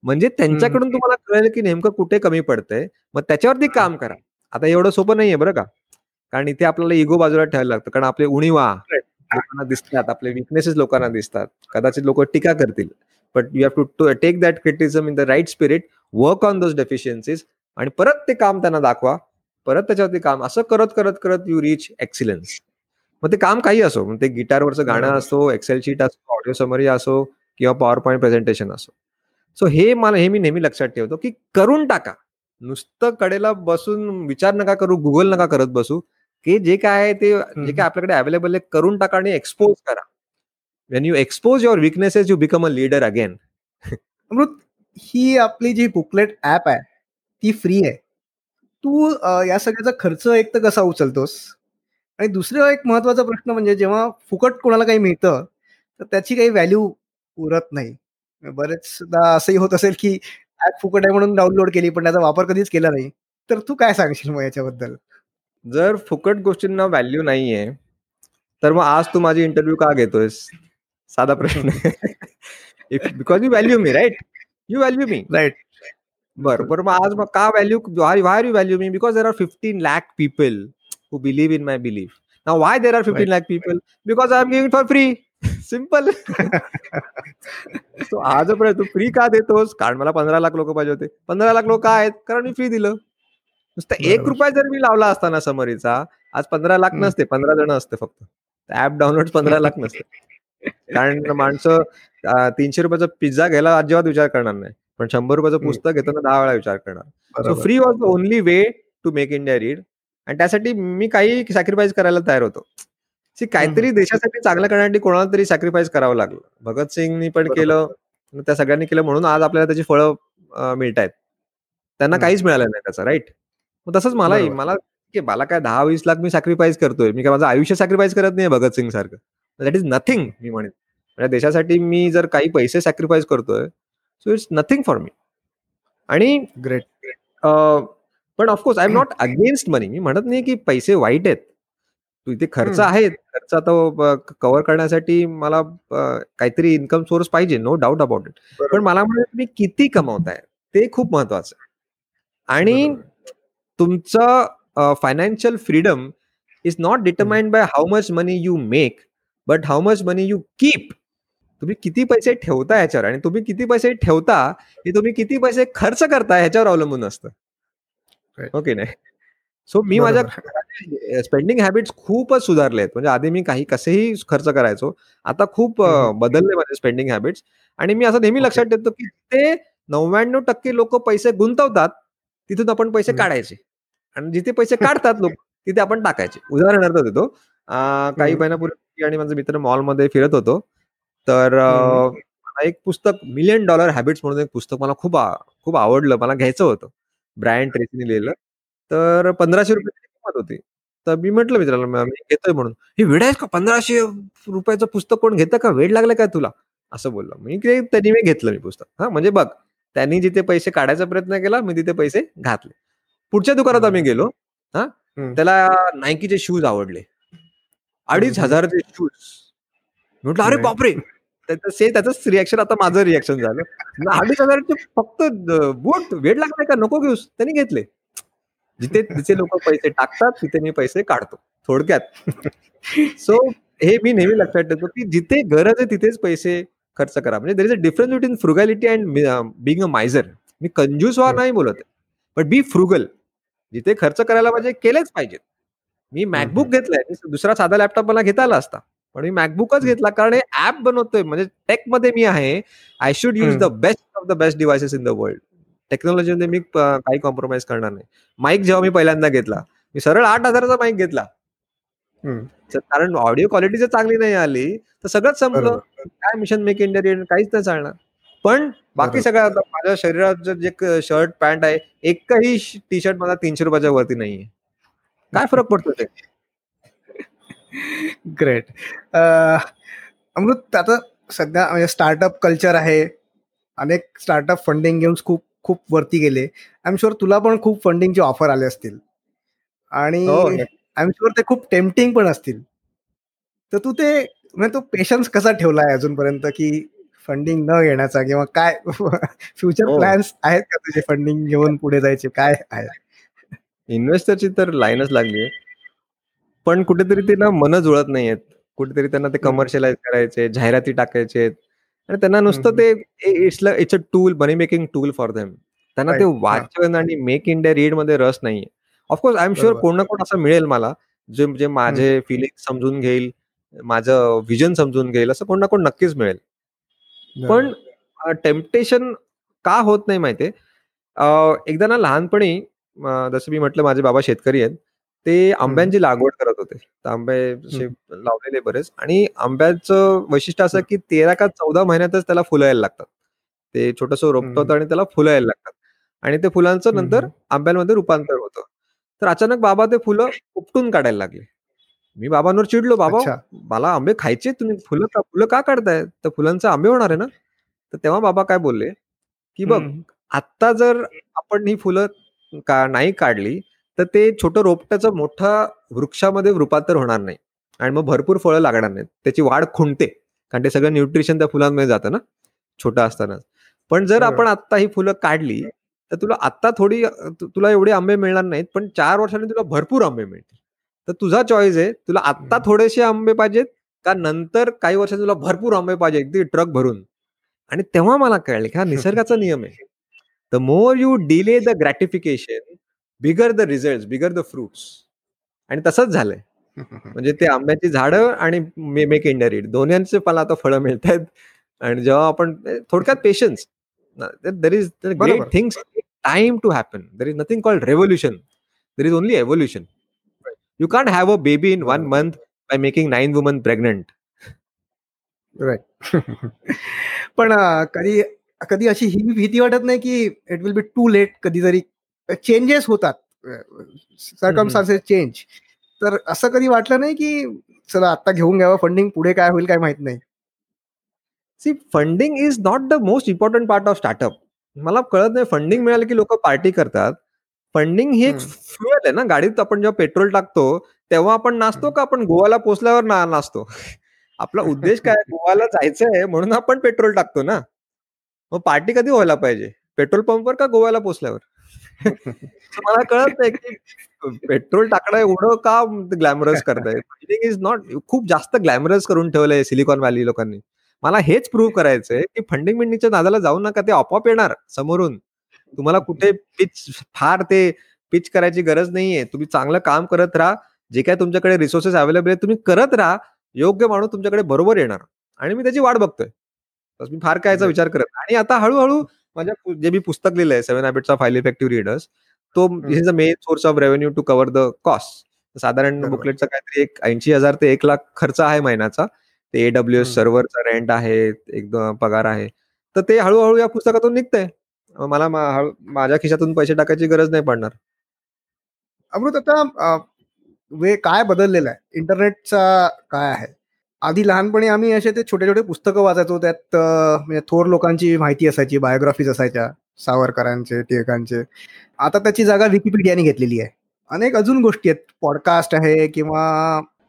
म्हणजे त्यांच्याकडून तुम्हाला कळेल की नेमकं कुठे कमी पडतंय मग त्याच्यावरती काम करा. आता एवढं सोपं नाहीये बरं का. कारण इथे आपल्याला इगो बाजूला ठेवायला लागतं कारण आपले उणीवा लोकांना दिसतात आपले विकनेसेस लोकांना दिसतात. कदाचित लोक टीका करतील. But you have to take that criticism in the right spirit work on those deficiencies आणि परत ते काम त्यांना दाखवा. परत त्याच्यावरती काम असं करत करत करत यू रीच एक्सिलन्स मग ते काम काही असो ते गिटारवरचं गाणं. असो एक्सेल शीट असो ऑडिओ समरी असो किंवा पॉवर पॉईंट प्रेझेंटेशन असो. सो हे मला हे मी नेहमी लक्षात ठेवतो की करून टाका. नुसतं कडेला बसून विचार नका करू गुगल नका करत बसू. की जे काय आहे ते जे काय आपल्याकडे अवेलेबल आहे करून टाका आणि एक्सपोज करा. When you expose your weaknesses you become a leader again Amrut ही आपली जी बुकलेट ऍप आहे ती फ्री आहे. तू या सगळ्याचा खर्च एक तर कसा उचलतोस? आणि दुसरा एक महत्त्वाचा प्रश्न म्हणजे जेव्हा फुकट कोणाला काही मिळतं तर त्याची काही व्हॅल्यू उरत नाही. बरेचदा असंही होत असेल की ऍप फुकट आहे म्हणून डाउनलोड केली पण त्याचा वापर कधीच केला नाही. तर तू काय सांगशील मग याच्याबद्दल? जर फुकट गोष्टींना व्हॅल्यू नाहीये तर मग आज तू माझी इंटरव्ह्यू का घेतोयस? साधा प्रश्न. Because you value me right you value me right बरं बरं. मग आज मग का value why are you value me because there are fifteen lakh people who believe in my believe now why there are fifteen lakh people because I am giving for free simple so आज तू फ्री का देतोस? कारण मला पंधरा लाख लोक पाहिजे होते. पंधरा लाख लोक आहेत कारण मी फ्री दिलं. नुसतं एक. रुपया जर मी लावला असताना समरीचा आज पंधरा लाख. नसते पंधरा जण असते फक्त. ऍप डाउनलोड पंधरा लाख नसते. <laughs> कारण माणसं तीनशे रुपयाचा पिझ्झा घ्यायला अजिबात विचार करणार नाही. पण शंभर रुपयाचं. पुस्तक घेताना दहा वेळा विचार करणार. So. Free was the only way to make India read आणि त्यासाठी मी काही सॅक्रिफाईस करायला तयार होतो. काहीतरी देशासाठी चांगलं करण्यासाठी कोणाला तरी सॅक्रिफाईस करावं लागलं. भगतसिंगनी पण. केलं. त्या सगळ्यांनी केलं म्हणून आज आपल्याला त्याची फळं मिळत आहेत त्यांना. काहीच मिळालं नाही त्याचं राईट मग तसंच मलाही. मला की मला काय दहा वीस लाख मी सॅक्रिफाईस करतोय. मी काय माझं आयुष्य सॅक्रिफाईस करत नाही भगतसिंग सारखं दॅट इज नथिंग मी म्हणेन. देशासाठी मी जर काही पैसे सॅक्रिफाईस करतोय so it's nothing for me आणि ग्रेट पण of course I am not against money मी म्हणत नाही की पैसे वाईट आहेत. तू इथे खर्च. आहेत. खर्च आता कव्हर करण्यासाठी मला काहीतरी इन्कम सोर्स पाहिजे. नो डाऊट अबाउट इट पण मला म्हणत तुम्ही किती कमवताय? ते खूप महत्वाचं आहे. आणि तुमचं financial freedom is not determined by how much money you make but how much money you keep तुम्ही किती पैसे ठेवता ह्याच्यावर आणि तुम्ही किती पैसे ठेवता हे तुम्ही किती पैसे खर्च करता ह्याच्यावर अवलंबून असतं. ओके नाही सो मी माझ्या स्पेंडिंग हॅबिट्स खूपच सुधारले आहेत म्हणजे आधी मी काही कसेही खर्च करायचो आता खूप. बदलले माझे स्पेंडिंग हॅबिट्स आणि मी असं नेहमी. लक्षात ठेवतो की ते नव्याण्णव टक्के लोक पैसे गुंतवतात तिथून आपण पैसे. काढायचे आणि जिथे पैसे <laughs> काढतात लोक तिथे आपण टाकायचे उदाहरणार्थ देतो काही. महिन्यापूर्वी आणि माझे मित्र मॉलमध्ये फिरत होतो तर. मला एक पुस्तक मिलियन डॉलर हॅबिट्स म्हणून एक पुस्तक मला खूप खूप आवडलं. मला घ्यायचं होतं. ब्रायन ट्रेसीने लिहिलं. तर पंधराशे रुपयाची किंमत होती. तर मी म्हटलं मित्राला "म- घेतोय म्हणून. हे वेळ आहेस का? पंधराशे रुपयाचं पुस्तक कोण घेतं का? वेळ लागलं काय तुला? असं बोललो. मी त्यांनी मी घेतलं मी पुस्तक. हा म्हणजे बघ त्यांनी जिथे पैसे काढायचा प्रयत्न केला मी तिथे पैसे घातले. पुढच्या दुकानात आम्ही गेलो. हा. त्याला नायकीचे शूज आवडले. अडीच. हजारचे शूज म्हटलं अरे. बापरे! त्याचं से त्याचंच रिॲक्शन आता माझं रिॲक्शन झालं. अडीच हजारचे फक्त बूट वेळ लागलाय का नको घेऊस त्यांनी घेतले. जिथे तिथे लोक पैसे टाकतात तिथे मी पैसे काढतो थोडक्यात. सो हे मी नेहमी लक्षात ठेवतो की जिथे गरज आहे तिथेच पैसे खर्च करा. म्हणजे there is a difference between frugality and being a miser मी कंजूस व्हा हम्म. नाही बोलत बट बी फ्रुगल जिथे खर्च करायला पाहिजे केलेच पाहिजेत मी मॅकबुक. घेतलाय. दुसरा साधा लॅपटॉप मला घेता आला असता. पण मी मॅकबुकच. घेतला कारण हे ऍप बनवतोय. म्हणजे टेकमध्ये मी आहे. I should use the. Best of the best devices in the world टेक्नॉलॉजीमध्ये मी प- काही कॉम्प्रोमाइज करणार नाही. माईक जेव्हा मी पहिल्यांदा घेतला मी सरळ आठ हजाराचा माईक घेतला. कारण ऑडिओ क्वालिटी जर चांगली नाही आली तर सगळंच संपलं. काय मिशन मेक इंडिया काहीच नाही चालणार. पण बाकी. सगळं माझ्या शरीराचं जे शर्ट पॅन्ट आहे एकही टी शर्ट मला तीनशे रुपयाच्या वरती नाहीये. काय फरक पडतो ते ग्रेट अमृत आता सध्या म्हणजे स्टार्टअप कल्चर आहे. अनेक स्टार्टअप फंडिंग घेऊन खूप खूप वरती गेले. आय एम शुअर तुला पण खूप फंडिंगचे ऑफर आले असतील. आणि हो आय एम शुअर ते खूप टेम्पटिंग पण असतील. तर तू ते म्हणजे तो पेशन्स कसा ठेवलाय अजूनपर्यंत की फंडिंग न घेण्याचा किंवा काय <laughs> फ्युचर हो. प्लॅन्स आहेत का तुझे फंडिंग घेऊन पुढे जायचे? काय आहे? इन्व्हेस्टरची तर लाईनच लागली पण कुठेतरी ते ना मन जुळत नाहीयेत. कुठेतरी त्यांना ते. कमर्शियलाइज करायचे जाहिराती टाकायचे आणि त्यांना नुसतं. ते it's it's a tool money making tool for them त्यांना ते. वाचन आणि मेक इंडिया रीडमध्ये रस नाहीये. Of course I am sure. कोण ना कोण असं मिळेल मला जे जे माझे फिलिंग समजून घेईल माझं विजन समजून घेईल असं कोण ना कोण नक्कीच मिळेल. पण टेम्पटेशन का होत नाही माहितीये? एकदा ना लहानपणी जसं मी म्हटलं माझे बाबा शेतकरी आहेत. ते आंब्यांची लागवड करत होते. आंबे लावलेले बरेच. आणि आंब्याचं वैशिष्ट्य असं की तेरा का चौदा महिन्यातच त्याला फुलं यायला लागतात. ते छोटस रोपट होतं आणि त्याला फुलं यायला लागतात. आणि ते फुलांचं नंतर आंब्यांमध्ये रूपांतर होतं. तर अचानक बाबा ते फुलं उपटून काढायला लागले. मी बाबांवर चिडलो बाबा मला आंबे खायचे तुम्ही? फुलं का फुलं का काढताय? तर फुलांचे आंबे होणार आहे ना? तर तेव्हा बाबा काय बोलले की बघ आत्ता जर आपण ही फुलं का नाही काढली तर ते छोटं रोपट्याचं मोठा वृक्षामध्ये रूपांतर होणार नाही. आणि मग भरपूर फळं लागणार नाहीत. त्याची वाढ खुंटते. कारण ते सगळं न्यूट्रिशन त्या फुलांमध्ये जातं ना. छोटं असताना पण जर आपण आत्ता ही फुलं काढली तर तुला आत्ता थोडी तुला एवढे आंबे मिळणार नाहीत पण चार वर्षांनी तुला भरपूर आंबे मिळतील. तर तुझा चॉईस आहे तुला आत्ता थोडेसे आंबे पाहिजेत का नंतर काही वर्षात तुला भरपूर आंबे पाहिजे अगदी ट्रक भरून. आणि तेव्हा मला कळले की हा <laughs> निसर्गाचा नियम आहे. The more you delay the gratification bigger the result bigger the fruits. आणि तसंच झालंय. <laughs> म्हणजे ते आंब्याची झाडं आणि मेक इंडिया रीड. दोन्हीचे मला आता फळं मिळत आहेत आणि जेव्हा आपण थोडक्यात patience there is great things time to happen there is nothing called revolution there is only evolution you can't have a baby in one month by making nine woman pregnant right पण कधी कधी अशी ही भीती वाटत नाही की it will be too late कधीतरी चेंजेस होतात. सरकमस्टान्सेस चेंज तर असं कधी वाटलं नाही की चला आता घेऊन घ्यावं फंडिंग पुढे काय होईल काय माहीत नाही. See funding is not the most important part of startup मला कळत नाही फंडिंग मिळालं की लोक पार्टी करतात. फंडिंग ही एक फ्युएल आहे ना. गाडीत आपण जेव्हा पेट्रोल टाकतो तेव्हा आपण नाचतो का आपण गोवाला पोचल्यावर ना नाचतो? <laughs> आपला उद्देश काय? <laughs> गोवाला जायचं आहे म्हणून आपण पेट्रोल टाकतो ना. मग पार्टी कधी व्हायला पाहिजे? पेट्रोल पंपवर का गोव्याला पोचल्यावर <laughs> मला कळत नाही की पेट्रोल टाकणं एवढं का ग्लॅमरस करताय? <laughs> इज नॉट खूप जास्त ग्लॅमरस करून ठेवलंय सिलिकॉन व्हॅली लोकांनी. मला हेच प्रूव्ह करायचंय की फंडिंग मिंडिंगच्या नादाला जाऊ नका ते आपोआप येणार समोरून. तुम्हाला कुठे पिच फार ते पिच करायची गरज नाहीये. तुम्ही चांगलं काम करत राहा. जे काय तुमच्याकडे रिसोर्सेस अवेलेबल आहेत तुम्ही करत राहा. योग्य माणूस तुमच्याकडे बरोबर येणार. आणि मी त्याची वाट बघतोय. मी फार काय विचार करत आणि आता हळूहळू माझ्या जे मी पुस्तक लिहिलंय seven habits of highly effective readers तो is the main source of revenue to cover the cost साधारण बुकलेटचा काहीतरी एक ऐंशी हजार ते एक लाख खर्च आहे महिन्याचा. ते एडब्ल्यू एस सर्व्हरचा रेंट आहे एकदम पगार आहे. तर ते हळूहळू या पुस्तकातून निघतंय. मला माझ्या खिशातून पैसे टाकायची गरज नाही पडणार. अमृत आता वे काय बदललेलं आहे? इंटरनेटचा काय आहे? आधी लहानपणी आम्ही असे ते छोटे छोटे पुस्तकं वाचायचो त्यात म्हणजे थोर लोकांची माहिती असायची बायोग्राफीज असायच्या सावरकरांचे टिळकांचे. आता त्याची जागा विकिपीडियाने घेतलेली आहे. अनेक अजून गोष्टी आहेत. पॉडकास्ट आहे किंवा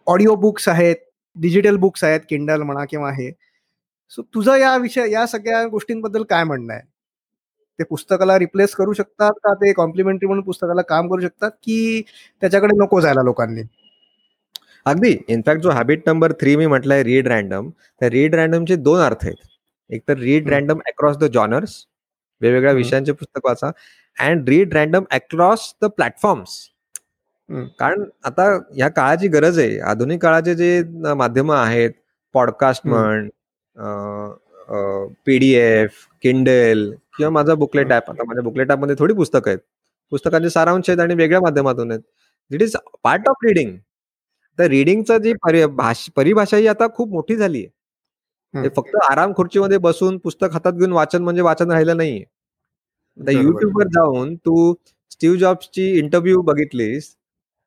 ऑडिओ बुक्स आहेत डिजिटल बुक्स आहेत किंडल म्हणा किंवा हे. सो तुझं या विषय या सगळ्या गोष्टींबद्दल काय म्हणणं आहे? ते पुस्तकाला रिप्लेस करू शकतात का? ते कॉम्प्लिमेंटरी म्हणून पुस्तकाला काम करू शकतात? की त्याच्याकडे नको जायला लोकांनी? अगदी. इनफॅक्ट जो हॅबिट नंबर थ्री मी म्हटलंय रीड रँडम त्या रीड रँडमचे दोन अर्थ आहेत. एक तर read random across the genres वेगवेगळ्या विषयांचे पुस्तक वाचा and read random across the platforms कारण आता या काळाची गरज आहे. आधुनिक काळाचे जे माध्यम आहेत पॉडकास्ट म्हण पीडीएफ किंडेल किंवा माझा बुकलेट ऍप आता माझ्या बुकलेटमध्ये थोडी पुस्तकं आहेत. पुस्तकांचे सारांश आहेत आणि वेगळ्या माध्यमातून आहेत. It is part of reading तर रिडिंगचं जी परिभाषा ही आता खूप मोठी झाली आहे. फक्त आराम खुर्चीमध्ये बसून पुस्तक हातात घेऊन वाचन म्हणजे वाचन राहिलं नाहीये आता युट्यूबवर जाऊन तू स्टीव्ह जॉब्सची इंटरव्ह्यू बघितलीस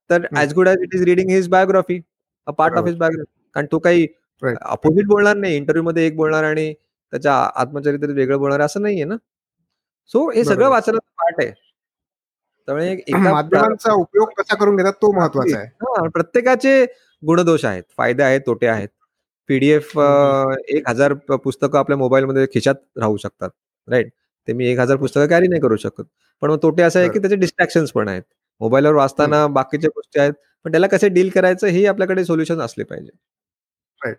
तर as good as it is reading his biography a part of his biography कारण तो काही अपोजिट बोलणार नाही. इंटरव्ह्यू मध्ये एक बोलणार आणि त्याच्या आत्मचरित्र वेगळं बोलणार असं नाहीये ना. सो हे सगळं वाचनाचं पार्ट आहे. त्यामुळे <clears throat> उपयोग कसा करून घेतात तो महत्त्वाचा आहे. प्रत्येकाचे गुणदोष आहेत फायदे आहेत तोटे आहेत. पीडीएफ एक हजार पुस्तकं आपल्या मोबाईलमध्ये खिशात राहू शकतात राईट? ते मी एक हजार पुस्तकं कॅरी नाही करू शकत. पण मग तोटे असं आहे की त्याचे डिस्ट्रॅक्शन पण आहेत. मोबाईलवर वाचताना बाकीच्या गोष्टी आहेत पण त्याला कसे डील करायचं हे आपल्याकडे सोल्युशन असले पाहिजे. राईट.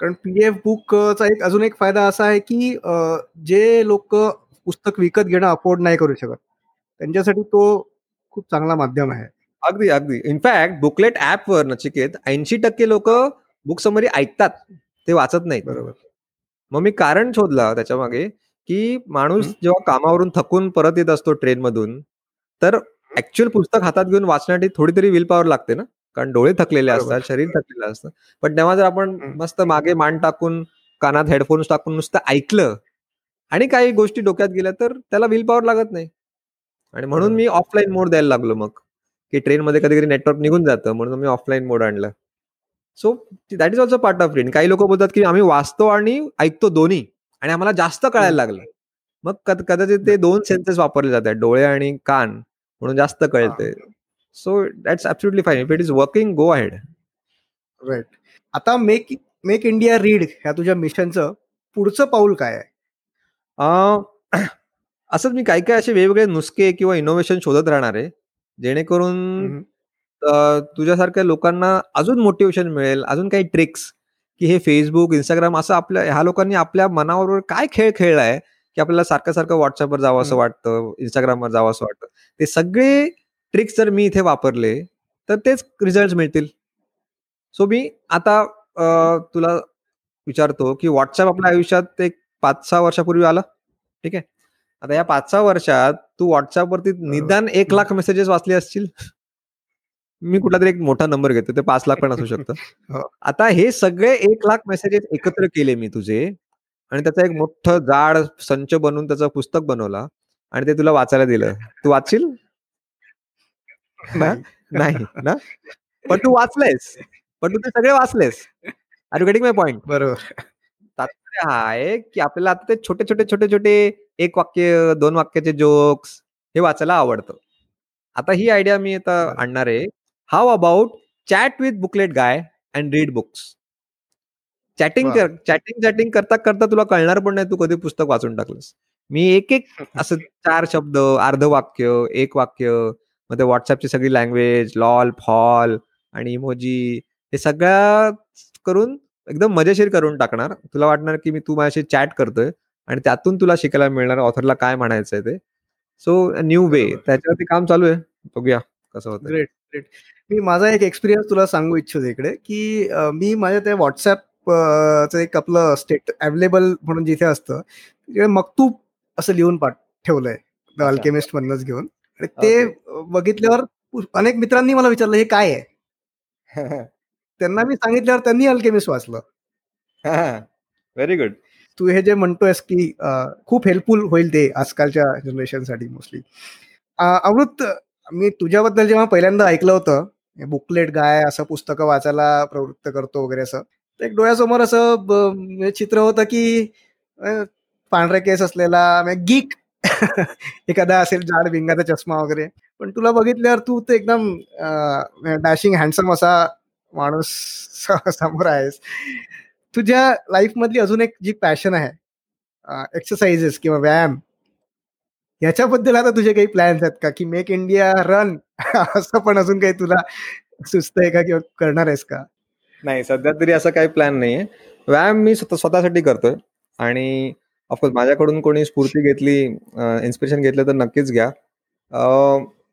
कारण पीडीएफ बुकचा एक अजून एक फायदा असा आहे की जे लोक पुस्तक विकत घेणं अफोर्ड नाही करू शकत त्यांच्यासाठी तो खूप चांगला माध्यम आहे. अगदी अगदी. इनफॅक्ट बुकलेट ऍपवर नचिकेत ऐंशी टक्के लोक बुक समरी ऐकतात. ते वाचत नाहीत. बरोबर. मग मी कारण शोधलं त्याच्यामागे की माणूस. जेव्हा कामावरून थकून परत येत असतो ट्रेन मधून तर ऍक्च्युअल पुस्तक हातात घेऊन वाचण्यासाठी थोडी तरी विल पॉवर लागते ना? कारण डोळे थकलेले. असतात शरीर थकलेलं असतं. पण तेव्हा जर आपण. मस्त मागे मान टाकून कानात हेडफोन्स टाकून नुसतं ऐकलं आणि काही गोष्टी डोक्यात गेल्या तर त्याला विल पॉवर लागत नाही. आणि म्हणून. मी ऑफलाईन मोड द्यायला लागलो मग की ट्रेनमध्ये कधी कधी नेटवर्क निघून जातं म्हणून मी ऑफलाईन मोड आणलं. So that is also part of read काही लोक बोलतात की आम्ही वाचतो आणि ऐकतो दोन्ही आणि आम्हाला जास्त कळायला लागलं. मग कद- कदाचित ते दोन सेन्सेस वापरले जातात डोळे आणि कान म्हणून जास्त कळते. So that's absolutely fine if it is working go ahead right आता मेक मेक इंडिया रीड ह्या तुझ्या मिशनचं पुढचं पाऊल काय आहे? असंच मी काही काही असे वेगवेगळे नुसके किंवा इनोव्हेशन शोधत राहणार आहे. जेणेकरून तुझ्यासारख्या लोकांना अजून मोटिवेशन मिळेल अजून काही ट्रिक्स की हे फेसबुक इंस्टाग्राम असं आपल्या ह्या लोकांनी आपल्या मनाबरोबर काय खेळ खेळलाय की आपल्याला सारखं सारखं व्हॉट्सअपवर जावं असं. वाटतं इंस्टाग्रामवर जावं असं वाटतं. ते सगळे ट्रिक्स जर मी इथे वापरले तर तेच रिझल्ट मिळतील. सो मी आता तुला विचारतो की व्हॉट्सअप आपल्या आयुष्यात एक पाच सहा वर्षापूर्वी आलं? ठीक आहे? आता या पाच सहा वर्षात तू व्हॉट्सअपवरती निदान एक लाख मेसेजेस वाचले असतील मी कुठला तरी एक मोठा नंबर घेतो ते पाच लाख पण असू शकतं. <laughs> हो. आता हे सगळे एक लाख मेसेजेस एकत्र केले मी तुझे आणि त्याचा एक मोठं जाड संच बनवून त्याचं पुस्तक बनवला आणि ते तुला वाचायला दिलं. तू वाचशील? ना? नाही ना? पण तू वाचलेस. पण तू ते सगळे वाचलेस. Are you getting my point बरोबर. तात्पर्य हा आहे की आपल्याला आता ते छोटे छोटे छोटे छोटे एक वाक्य दोन वाक्याचे जोक्स हे वाचायला आवडतं. आता ही आयडिया मी आता. आणणार आहे. How about chat with booklet guy and read books chatting. कर चॅटिंग चॅटिंग करता करता तुला कळणार पण नाही तू कधी पुस्तक वाचून टाकलंस. मी एक एक <laughs> असं चार शब्द अर्ध वाक्य एक वाक्य मग ते व्हॉट्सअपची सगळी लँग्वेज लॉल फॉल आणि इमोजी हे सगळ्या करून एकदम मजेशीर करून टाकणार. तुला वाटणार की मी तू माझ्याशी चॅट करतोय. आणि त्यातून तुला शिकायला मिळणार ऑथरला काय म्हणायचंय ते. So new way. त्याच्यावरती काम चालू आहे. बघूया कसं होतं ग्रेट ग्रेट मी माझा एक एक्सपिरियन्स तुला सांगू इच्छितो इकडे की मी माझ्या त्या व्हॉट्सअप चं एक आपलं स्टेट अवेलेबल म्हणून जिथे असतं तिकडे मक्तूब असं लिहून पाठ ठेवलंय द अल्केमिस्ट मधनच घेऊन. आणि ते बघितल्यावर अनेक मित्रांनी मला विचारलं हे काय आहे? <laughs> त्यांना मी सांगितल्यावर त्यांनी अल्केमिस्ट वाचलं. <laughs> व्हेरी गुड तू हे जे म्हणतोयस की खूप हेल्पफुल होईल ते आजकालच्या जनरेशनसाठी मोस्टली अमृत मी तुझ्याबद्दल जेव्हा पहिल्यांदा ऐकलं होतं बुकलेट गाय असं पुस्तकं वाचायला प्रवृत्त करतो वगैरे असं तर एक डोळ्यासमोर असं चित्र होतं की पांढरे केस असलेला म्हणजे गीक <laughs> एखादा असेल जाड विंगाचा चष्मा वगैरे. पण तुला बघितल्यावर तू ते एकदम डॅशिंग हँडसम म्हणजे असा माणूस <laughs> समोर आहेस. तुझ्या लाईफ मधली अजून एक जी पॅशन आहे एक्सरसाइजेस किंवा व्यायाम याच्याबद्दल आता तुझे काही प्लॅन्स आहेत का? की मेक इंडिया रन असं पण अजून काही तुला सुचतंय का किंवा करणार आहेस का? नाही सध्या तरी असं काही प्लॅन नाहीये. व्यायाम मी स्वतःसाठी करतोय. आणि ऑफकोर्स माझ्याकडून कोणी स्फूर्ती घेतली इन्स्पिरेशन घेतलं तर नक्कीच घ्या.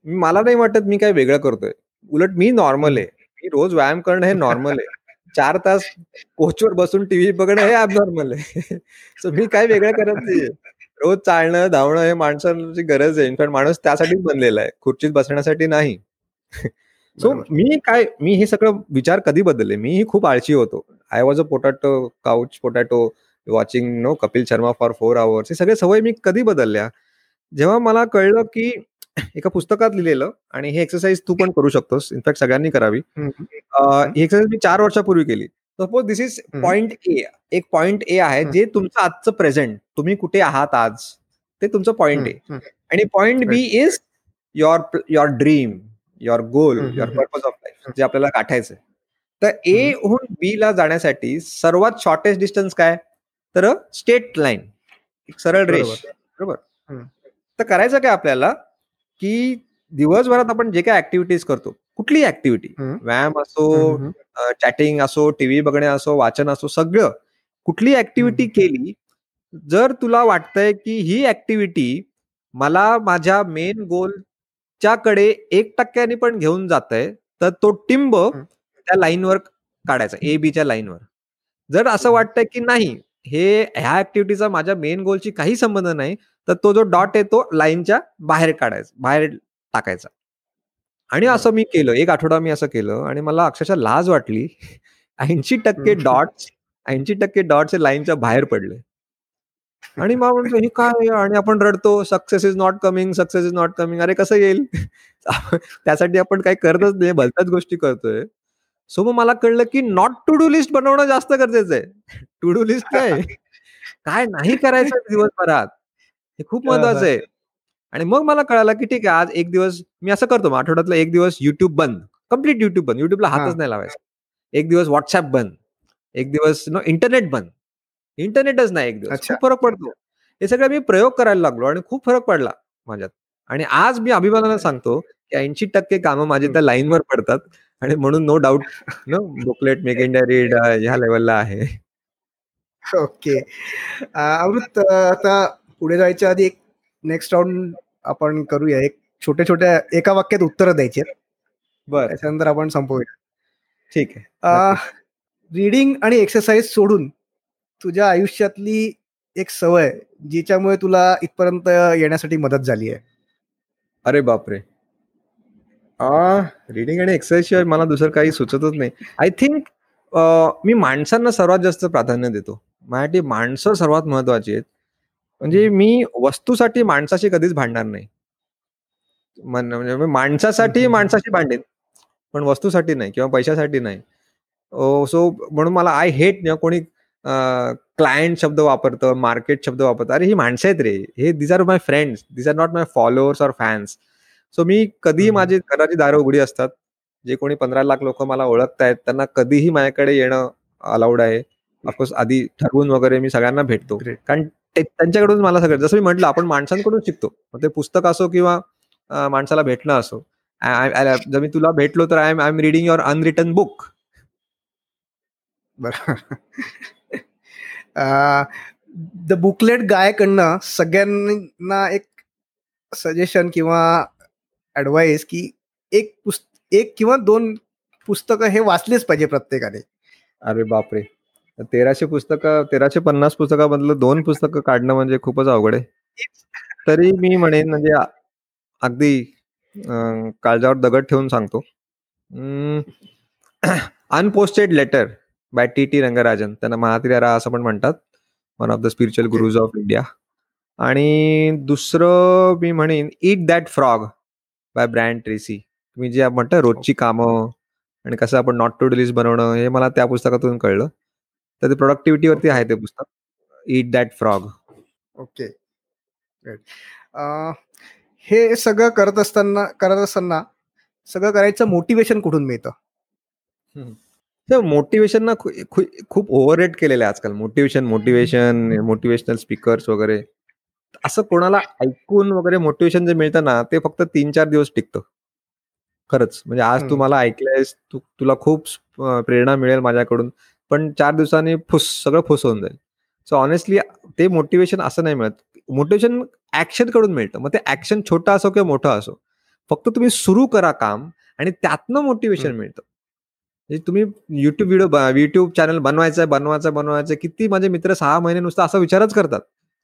मला नाही वाटत मी काय वेगळं करतोय. उलट मी नॉर्मल आहे. मी रोज व्यायाम करणं हे नॉर्मल आहे. चार तास कोचवर बसून टीव्ही बघणं हे ॲबनॉर्मल आहे. <laughs> सो मी काय वेगळं करत नाहीये. रोज चालणं धावणं हे माणसाची गरज आहे. इनफॅक्ट माणूस त्यासाठीच बनलेला आहे. खुर्चीत बसण्यासाठी नाही. <laughs> सो. मी काय मी हे सगळं विचार कधी बदलले? मी खूप आळशी होतो. I was a potato couch potato watching no Kapil Sharma for four hours हे सगळे सवय मी कधी बदलल्या? जेव्हा मला कळलं की एका पुस्तकात लिहिलेलं आणि हे एक्सरसाइज तू पण करू शकतोस. इनफॅक्ट सगळ्यांनी करावी. ही एक्सरसाइज मी चार वर्षापूर्वी केली. Suppose this is. Point A एक पॉइंट ए आहे. जे तुमचं आजचं प्रेझेंट तुम्ही कुठे आहात आज? ते तुमचं पॉइंट ए आणि point B is your your dream your goal your. Purpose of life जे आपल्याला गाठायचंय. तर ए हून बी ला जाण्यासाठी सर्वात शॉर्टेस्ट डिस्टन्स काय? तर स्टेट लाईन एक सरळ रेष. बरोबर. तर करायचं काय आपल्याला? की दिवसभरात आपण जे काय ऍक्टिव्हिटीज करतो कुठली ऍक्टिव्हिटी. व्यायाम असो. चॅटिंग असो टीव्ही बघणे असो वाचन असो सगळं कुठली ऍक्टिव्हिटी. केली जर तुला वाटतंय की ही ऍक्टिव्हिटी मला माझ्या मेन गोलकडे एक टक्क्याने पण घेऊन जात आहे तर तो टिंब त्या लाईनवर काढायचा ए बीच्या लाईनवर जर असं वाटतंय की नाही हे ह्या ऍक्टिव्हिटीचा माझ्या मेन गोलची काही संबंध नाही तर तो जो डॉट आहे तो लाईनच्या बाहेर काढायचा बाहेर टाकायचा. आणि असं मी केलं एक आठवडा मी असं केलं आणि मला अक्षरशः लाज वाटली. <laughs> ऐंशी टक्के डॉट्स ऐंशी टक्के डॉट्स लाईनच्या बाहेर पडले. आणि मग म्हणतो हे काय आणि आपण रडतो success is not coming success is not coming अरे कसं येईल? <laughs> त्यासाठी आपण काही करतच नाही भलत्याच गोष्टी करतोय. सो मग मला कळलं की नॉट टू डू लिस्ट बनवणं जास्त गरजेचं आहे. टू डू लिस्ट काय? <laughs> काय नाही करायचं दिवसभरात? हे खूप महत्वाचं आहे. आणि मग मला कळालं की ठीक आहे आज एक दिवस मी असं करतो मग आठवड्यातला एक दिवस युट्यूब बंद. कंप्लीट युट्यूब बंद. युट्यूबला हातच नाही लावायचा. एक दिवस व्हॉट्सअप बंद. एक दिवस नो इंटरनेट बंद. इंटरनेटच नाही एक दिवस. खूप फरक पडतो. हे सगळं मी प्रयोग करायला लागलो आणि खूप फरक पडला माझ्यात. आणि आज मी अभिमानानं सांगतो की ऐंशी टक्के कामं माझी त्या लाईनवर पडतात. आणि म्हणून no doubt no booklet make India read ह्या लेवलला आहे. ओके अमृत आता पुढे जायच्या आधी एक नेक्स्ट राऊंड आपण करूया. एक छोट्या छोट्या एका वाक्यात उत्तर द्यायचे बरं. त्याच्यानंतर आपण संपवूया. ठीक आहे. रीडिंग आणि एक्सरसाइज सोडून तुझ्या आयुष्यातली एक सवय जिच्यामुळे तुला इथपर्यंत येण्यासाठी मदत झाली आहे. अरे बापरे. रीडिंग आणि एक्सरसाइज शिवाय मला दुसरं काही सुचतच नाही. आय थिंक मी माणसांना सर्वात जास्त प्राधान्य देतो. माझ्यासाठी माणसं सर्वात महत्वाची आहेत. म्हणजे मी वस्तूसाठी माणसाशी कधीच भांडणार नाही. म्हणजे माणसासाठी माणसाशी भांडेन. पण वस्तूसाठी नाही किंवा पैशासाठी नाही. सो म्हणून मला आय हेट ना कोणी क्लायंट शब्द वापरतं मार्केट शब्द वापरतं. अरे ही माणसं आहेत रे. हे these are my friends these are not my followers or fans so मी कधीही माझी घराची दारं उघडी असतात. जे कोणी पंधरा लाख लोक मला ओळखतायत त्यांना कधीही माझ्याकडे येणं अलाउड आहे. ऑफकोर्स आधी ठरवून वगैरे मी सगळ्यांना भेटतो. कारण त्यांच्याकडून मला सगळं जसं मी म्हटलं आपण माणसांकडून शिकतो. मग ते पुस्तक असो किंवा माणसाला भेटणं असो. जर मी तुला भेटलो तर I am I am reading your unwritten book the booklet गायकडनं सगळ्यांना एक सजेशन किंवा ऍडवाइस की एक पुस्त एक किंवा दोन पुस्तकं हे वाचलेच पाहिजे प्रत्येकाने. अरे बापरे! तेराशे पुस्तकं तेराशे पन्नास पुस्तकामधलं दोन पुस्तकं काढणं म्हणजे खूपच अवघड आहे. तरी मी म्हणेन म्हणजे अगदी काळजावर दगड ठेवून सांगतो. Unposted letter by T T Rangarajan त्यांना महातिरा असं पण म्हणतात. One of the spiritual gurus of India आणि दुसरं मी म्हणेन eat that frog by Brian Tracy मी जे म्हणतो रोजची कामं आणि कसं आपण नॉट टू डिलीज बनवणं हे मला त्या पुस्तकातून कळलं. तर ते प्रोडक्टिव्हिटीवरती आहे ते पुस्तक. इट दॅट फ्रॉग ओके हे सगळं करत असताना करत असताना सगळं करायचं मोटिवेशन कुठून मिळतं? मोटिवेशन ना खूप ओव्हर रेट केलेलं आहे आजकाल. मोटिवेशन मोटिवेशन मोटिवेशनल स्पीकर्स वगैरे. असं कोणाला ऐकून वगैरे मोटिवेशन जे मिळतं ना ते फक्त तीन चार दिवस टिकतं. खरंच. म्हणजे आज तू मला ऐकलंयस तू तुला खूप प्रेरणा मिळेल माझ्याकडून पण चार दिवसांनी फुस सगळं फुस होऊन जाईल. सो ऑनेस्टली ते मोटिवेशन असं नाही मिळत. मोटिवेशन ऍक्शनकडून मिळतं. मग ते ऍक्शन छोटा असो किंवा मोठं असो फक्त तुम्ही सुरू करा काम आणि त्यातनं मोटिवेशन मिळतं. म्हणजे तुम्ही युट्यूब व्हिडिओ युट्यूब चॅनल बनवायचं बनवायचं बनवायचं किती माझे मित्र सहा महिने नुसतं असा विचारच करतात.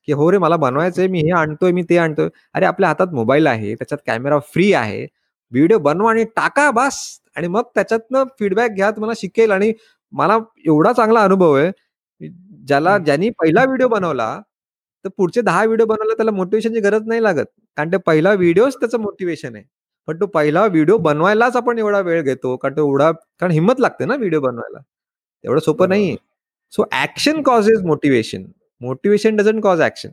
की हो रे मला बनवायचंय मी हे आणतोय मी ते आणतोय. अरे आपल्या हातात मोबाईल आहे त्याच्यात कॅमेरा फ्री आहे. व्हिडिओ बनवा आणि टाका बस. आणि मग त्याच्यातनं फीडबॅक घ्या तुम्हाला शिकेल. आणि मला एवढा चांगला अनुभव आहे ज्याला ज्यांनी पहिला व्हिडिओ बनवला तर पुढचे दहा व्हिडिओ बनवला त्याला मोटिवेशनची गरज नाही लागत. कारण ते पहिला व्हिडिओच त्याचं मोटिवेशन आहे. पण तो पहिला व्हिडिओ बनवायलाच आपण एवढा वेळ घेतो कारण तो एवढा कारण हिंमत लागते ना व्हिडिओ बनवायला. एवढं सोपं नाहीये. So action cause is motivation motivation doesn't cause action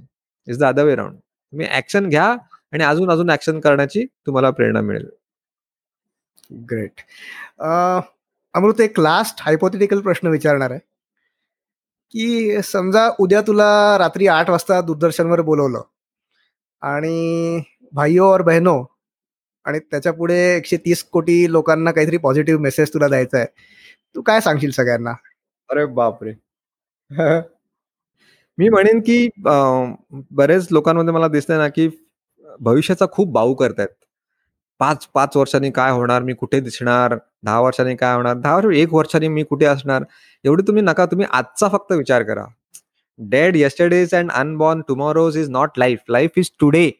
is the other way round तुम्ही ऍक्शन घ्या आणि अजून अजून ऍक्शन करण्याची तुम्हाला प्रेरणा मिळेल. ग्रेट अमृत एक लास्ट हायपोथेटिकल प्रश्न विचारणार आहे. की समजा उद्या तुला रात्री आठ वाजता दूरदर्शनवर बोलवलं आणि भाईओ और बहनो आणि त्याच्या पुढे एकशे तीस कोटी लोकांना काहीतरी पॉझिटिव्ह मेसेज तुला द्यायचा आहे तू काय सांगशील सगळ्यांना? अरे बापरे. <laughs> मी म्हणेन की बरेच लोकांमध्ये मला दिसतंय ना की भविष्याचा खूप बाऊ करतायत. पाच पाच वर्षांनी काय होणार मी कुठे दिसणार दहा वर्षांनी काय होणार दहा वर्ष एक वर्षांनी मी कुठे असणार एवढे तुम्ही नका तुम्ही आजचा फक्त विचार करा. Dead yesterdays and unborn tomorrows is not life life is today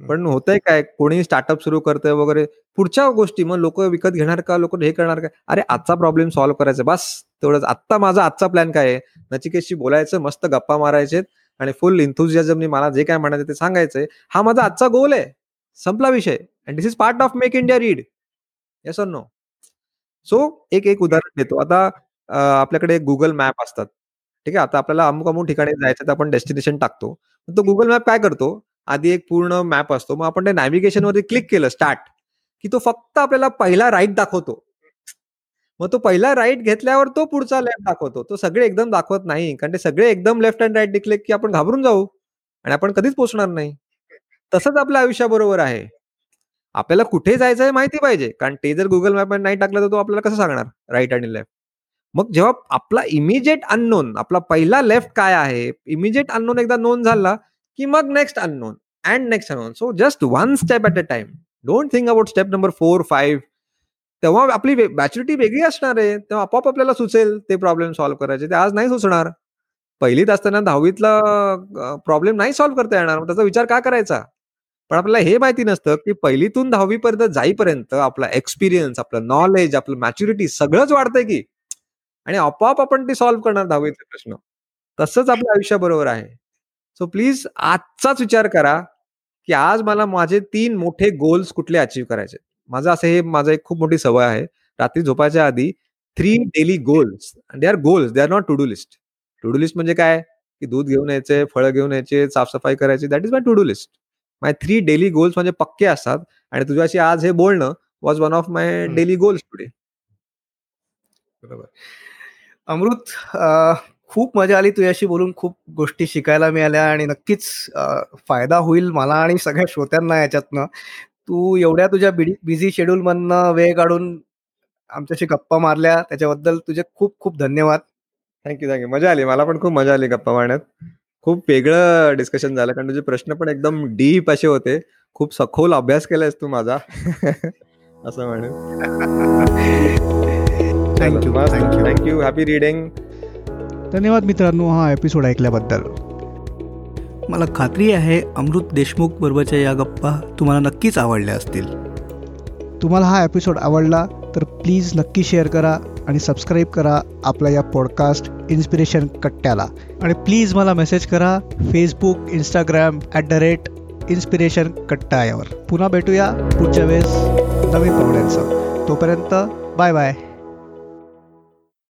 पण होतंय काय कोणी स्टार्टअप सुरू करतंय वगैरे पुढच्या गोष्टी मग लोक विकत घेणार का लोक हे करणार का? अरे आजचा प्रॉब्लेम सॉल्व्ह करायचा बस. तेवढंच आत्ता माझा आजचा प्लॅन काय आहे? नचिकेशशी बोलायचं मस्त गप्पा मारायचे आणि फुल इन्थुझियाझमनी मला जे काय म्हणायचं ते सांगायचंय. हा माझा आजचा गोल आहे. संपला विषय. And this is part of make India read yes or no so एक एक उदाहरण देतो. आता आपल्याकडे गुगल मॅप असतात. ठीक आहे? आता आपल्याला अमुक अमुक ठिकाणी जायचं तर आपण डेस्टिनेशन टाकतो. तो गुगल मॅप काय करतो? आधी एक पूर्ण मॅप असतो. मग आपण ते नॅव्हिगेशनवरती क्लिक केलं स्टार्ट की तो फक्त आपल्याला पहिला राईट दाखवतो. मग तो पहिला राईट घेतल्यावर तो पुढचा लेफ्ट दाखवतो. तो सगळे एकदम दाखवत नाही कारण ते सगळे एकदम लेफ्ट अँड राईट निघले की आपण घाबरून जाऊ आणि आपण कधीच पोहोचणार नाही. तसंच आपल्या आयुष्याबरोबर आहे. आपल्याला कुठे जायचं आहे माहिती पाहिजे कारण ते जर गुगल मॅप नाही टाकलं तर तो आपल्याला कसं सांगणार? राईट आणि लेफ्ट मग जेव्हा आपला इमिजिएट अननोन आपला पहिला लेफ्ट काय आहे? इमिजिएट अननोन एकदा नोंद झाला की मग next unknown and next unknown so just one step at a time don't think about step number four five तेव्हा आपली मॅच्युरिटी वेगळी असणार आहे. तेव्हा आपोआप आपल्याला सुचेल ते प्रॉब्लेम सॉल्व्ह करायचे. ते आज नाही सुचणार. पहिलीत असताना दहावीतला प्रॉब्लेम नाही सॉल्व्ह करता येणार. त्याचा विचार का करायचा? पण आपल्याला हे माहिती नसतं की पहिलीतून दहावीपर्यंत जाईपर्यंत आपला एक्सपिरियन्स आपलं नॉलेज आपलं मॅच्युरिटी सगळंच वाढतंय की. आणि आपोआप आपण ती सॉल्व्ह करणार दहावीचे प्रश्न. तसंच आपल्या आयुष्याबरोबर आहे. सो प्लीज आजचाच विचार करा की आज मला माझे तीन मोठे गोल्स कुठले अचीव्ह करायचे माझं असं हे माझं एक खूप मोठी सवय आहे. रात्री झोपायच्या आधी three daily goals they are goals they are not to do list to do list म्हणजे काय? की दूध घेऊन यायचे फळं घेऊन यायचे साफसफाई करायची. That is my to do list my three daily goals म्हणजे पक्के असतात. आणि तुझ्याशी आज हे बोलणं was one of my daily goals today बरोबर. अमृत खूप मजा आली तुझ्याशी बोलून. खूप गोष्टी शिकायला मिळाल्या आणि नक्कीच फायदा होईल मला आणि सगळ्या श्रोत्यांना याच्यातनं. तू एवढ्या तुझ्या बिझी शेड्यूल मधनं वेळ काढून आमच्याशी गप्पा मारल्या त्याच्याबद्दल तुझे खूप खूप धन्यवाद. थँक्यू थँक्यू मजा आली. मला पण खूप मजा आली गप्पा मारण्यात. खूप वेगळं डिस्कशन झालं कारण तुझे प्रश्न पण एकदम डीप असे होते. खूप सखोल अभ्यास केलायस तू माझा. <laughs> असं म्हणून. Thank you thank you thank you happy reading धन्यवाद मित्रांनो हा एपिसोड ऐकल्याबद्दल. मला खात्री आहे अमृत देशमुख बरोबरच्या या गप्पा तुम्हाला नक्कीच आवडल्या असतील. तुम्हाला हा एपिसोड आवडला तर प्लीज नक्की शेअर करा आणि सबस्क्राईब करा आपल्या या पॉडकास्ट इन्स्पिरेशन कट्ट्याला. आणि प्लीज मला मेसेज करा Facebook Instagram at the rate inspiration Katta यावर पुन्हा भेटूया पुढच्या वेळेस नवीन पाहुण्यांचं तोपर्यंत बाय बाय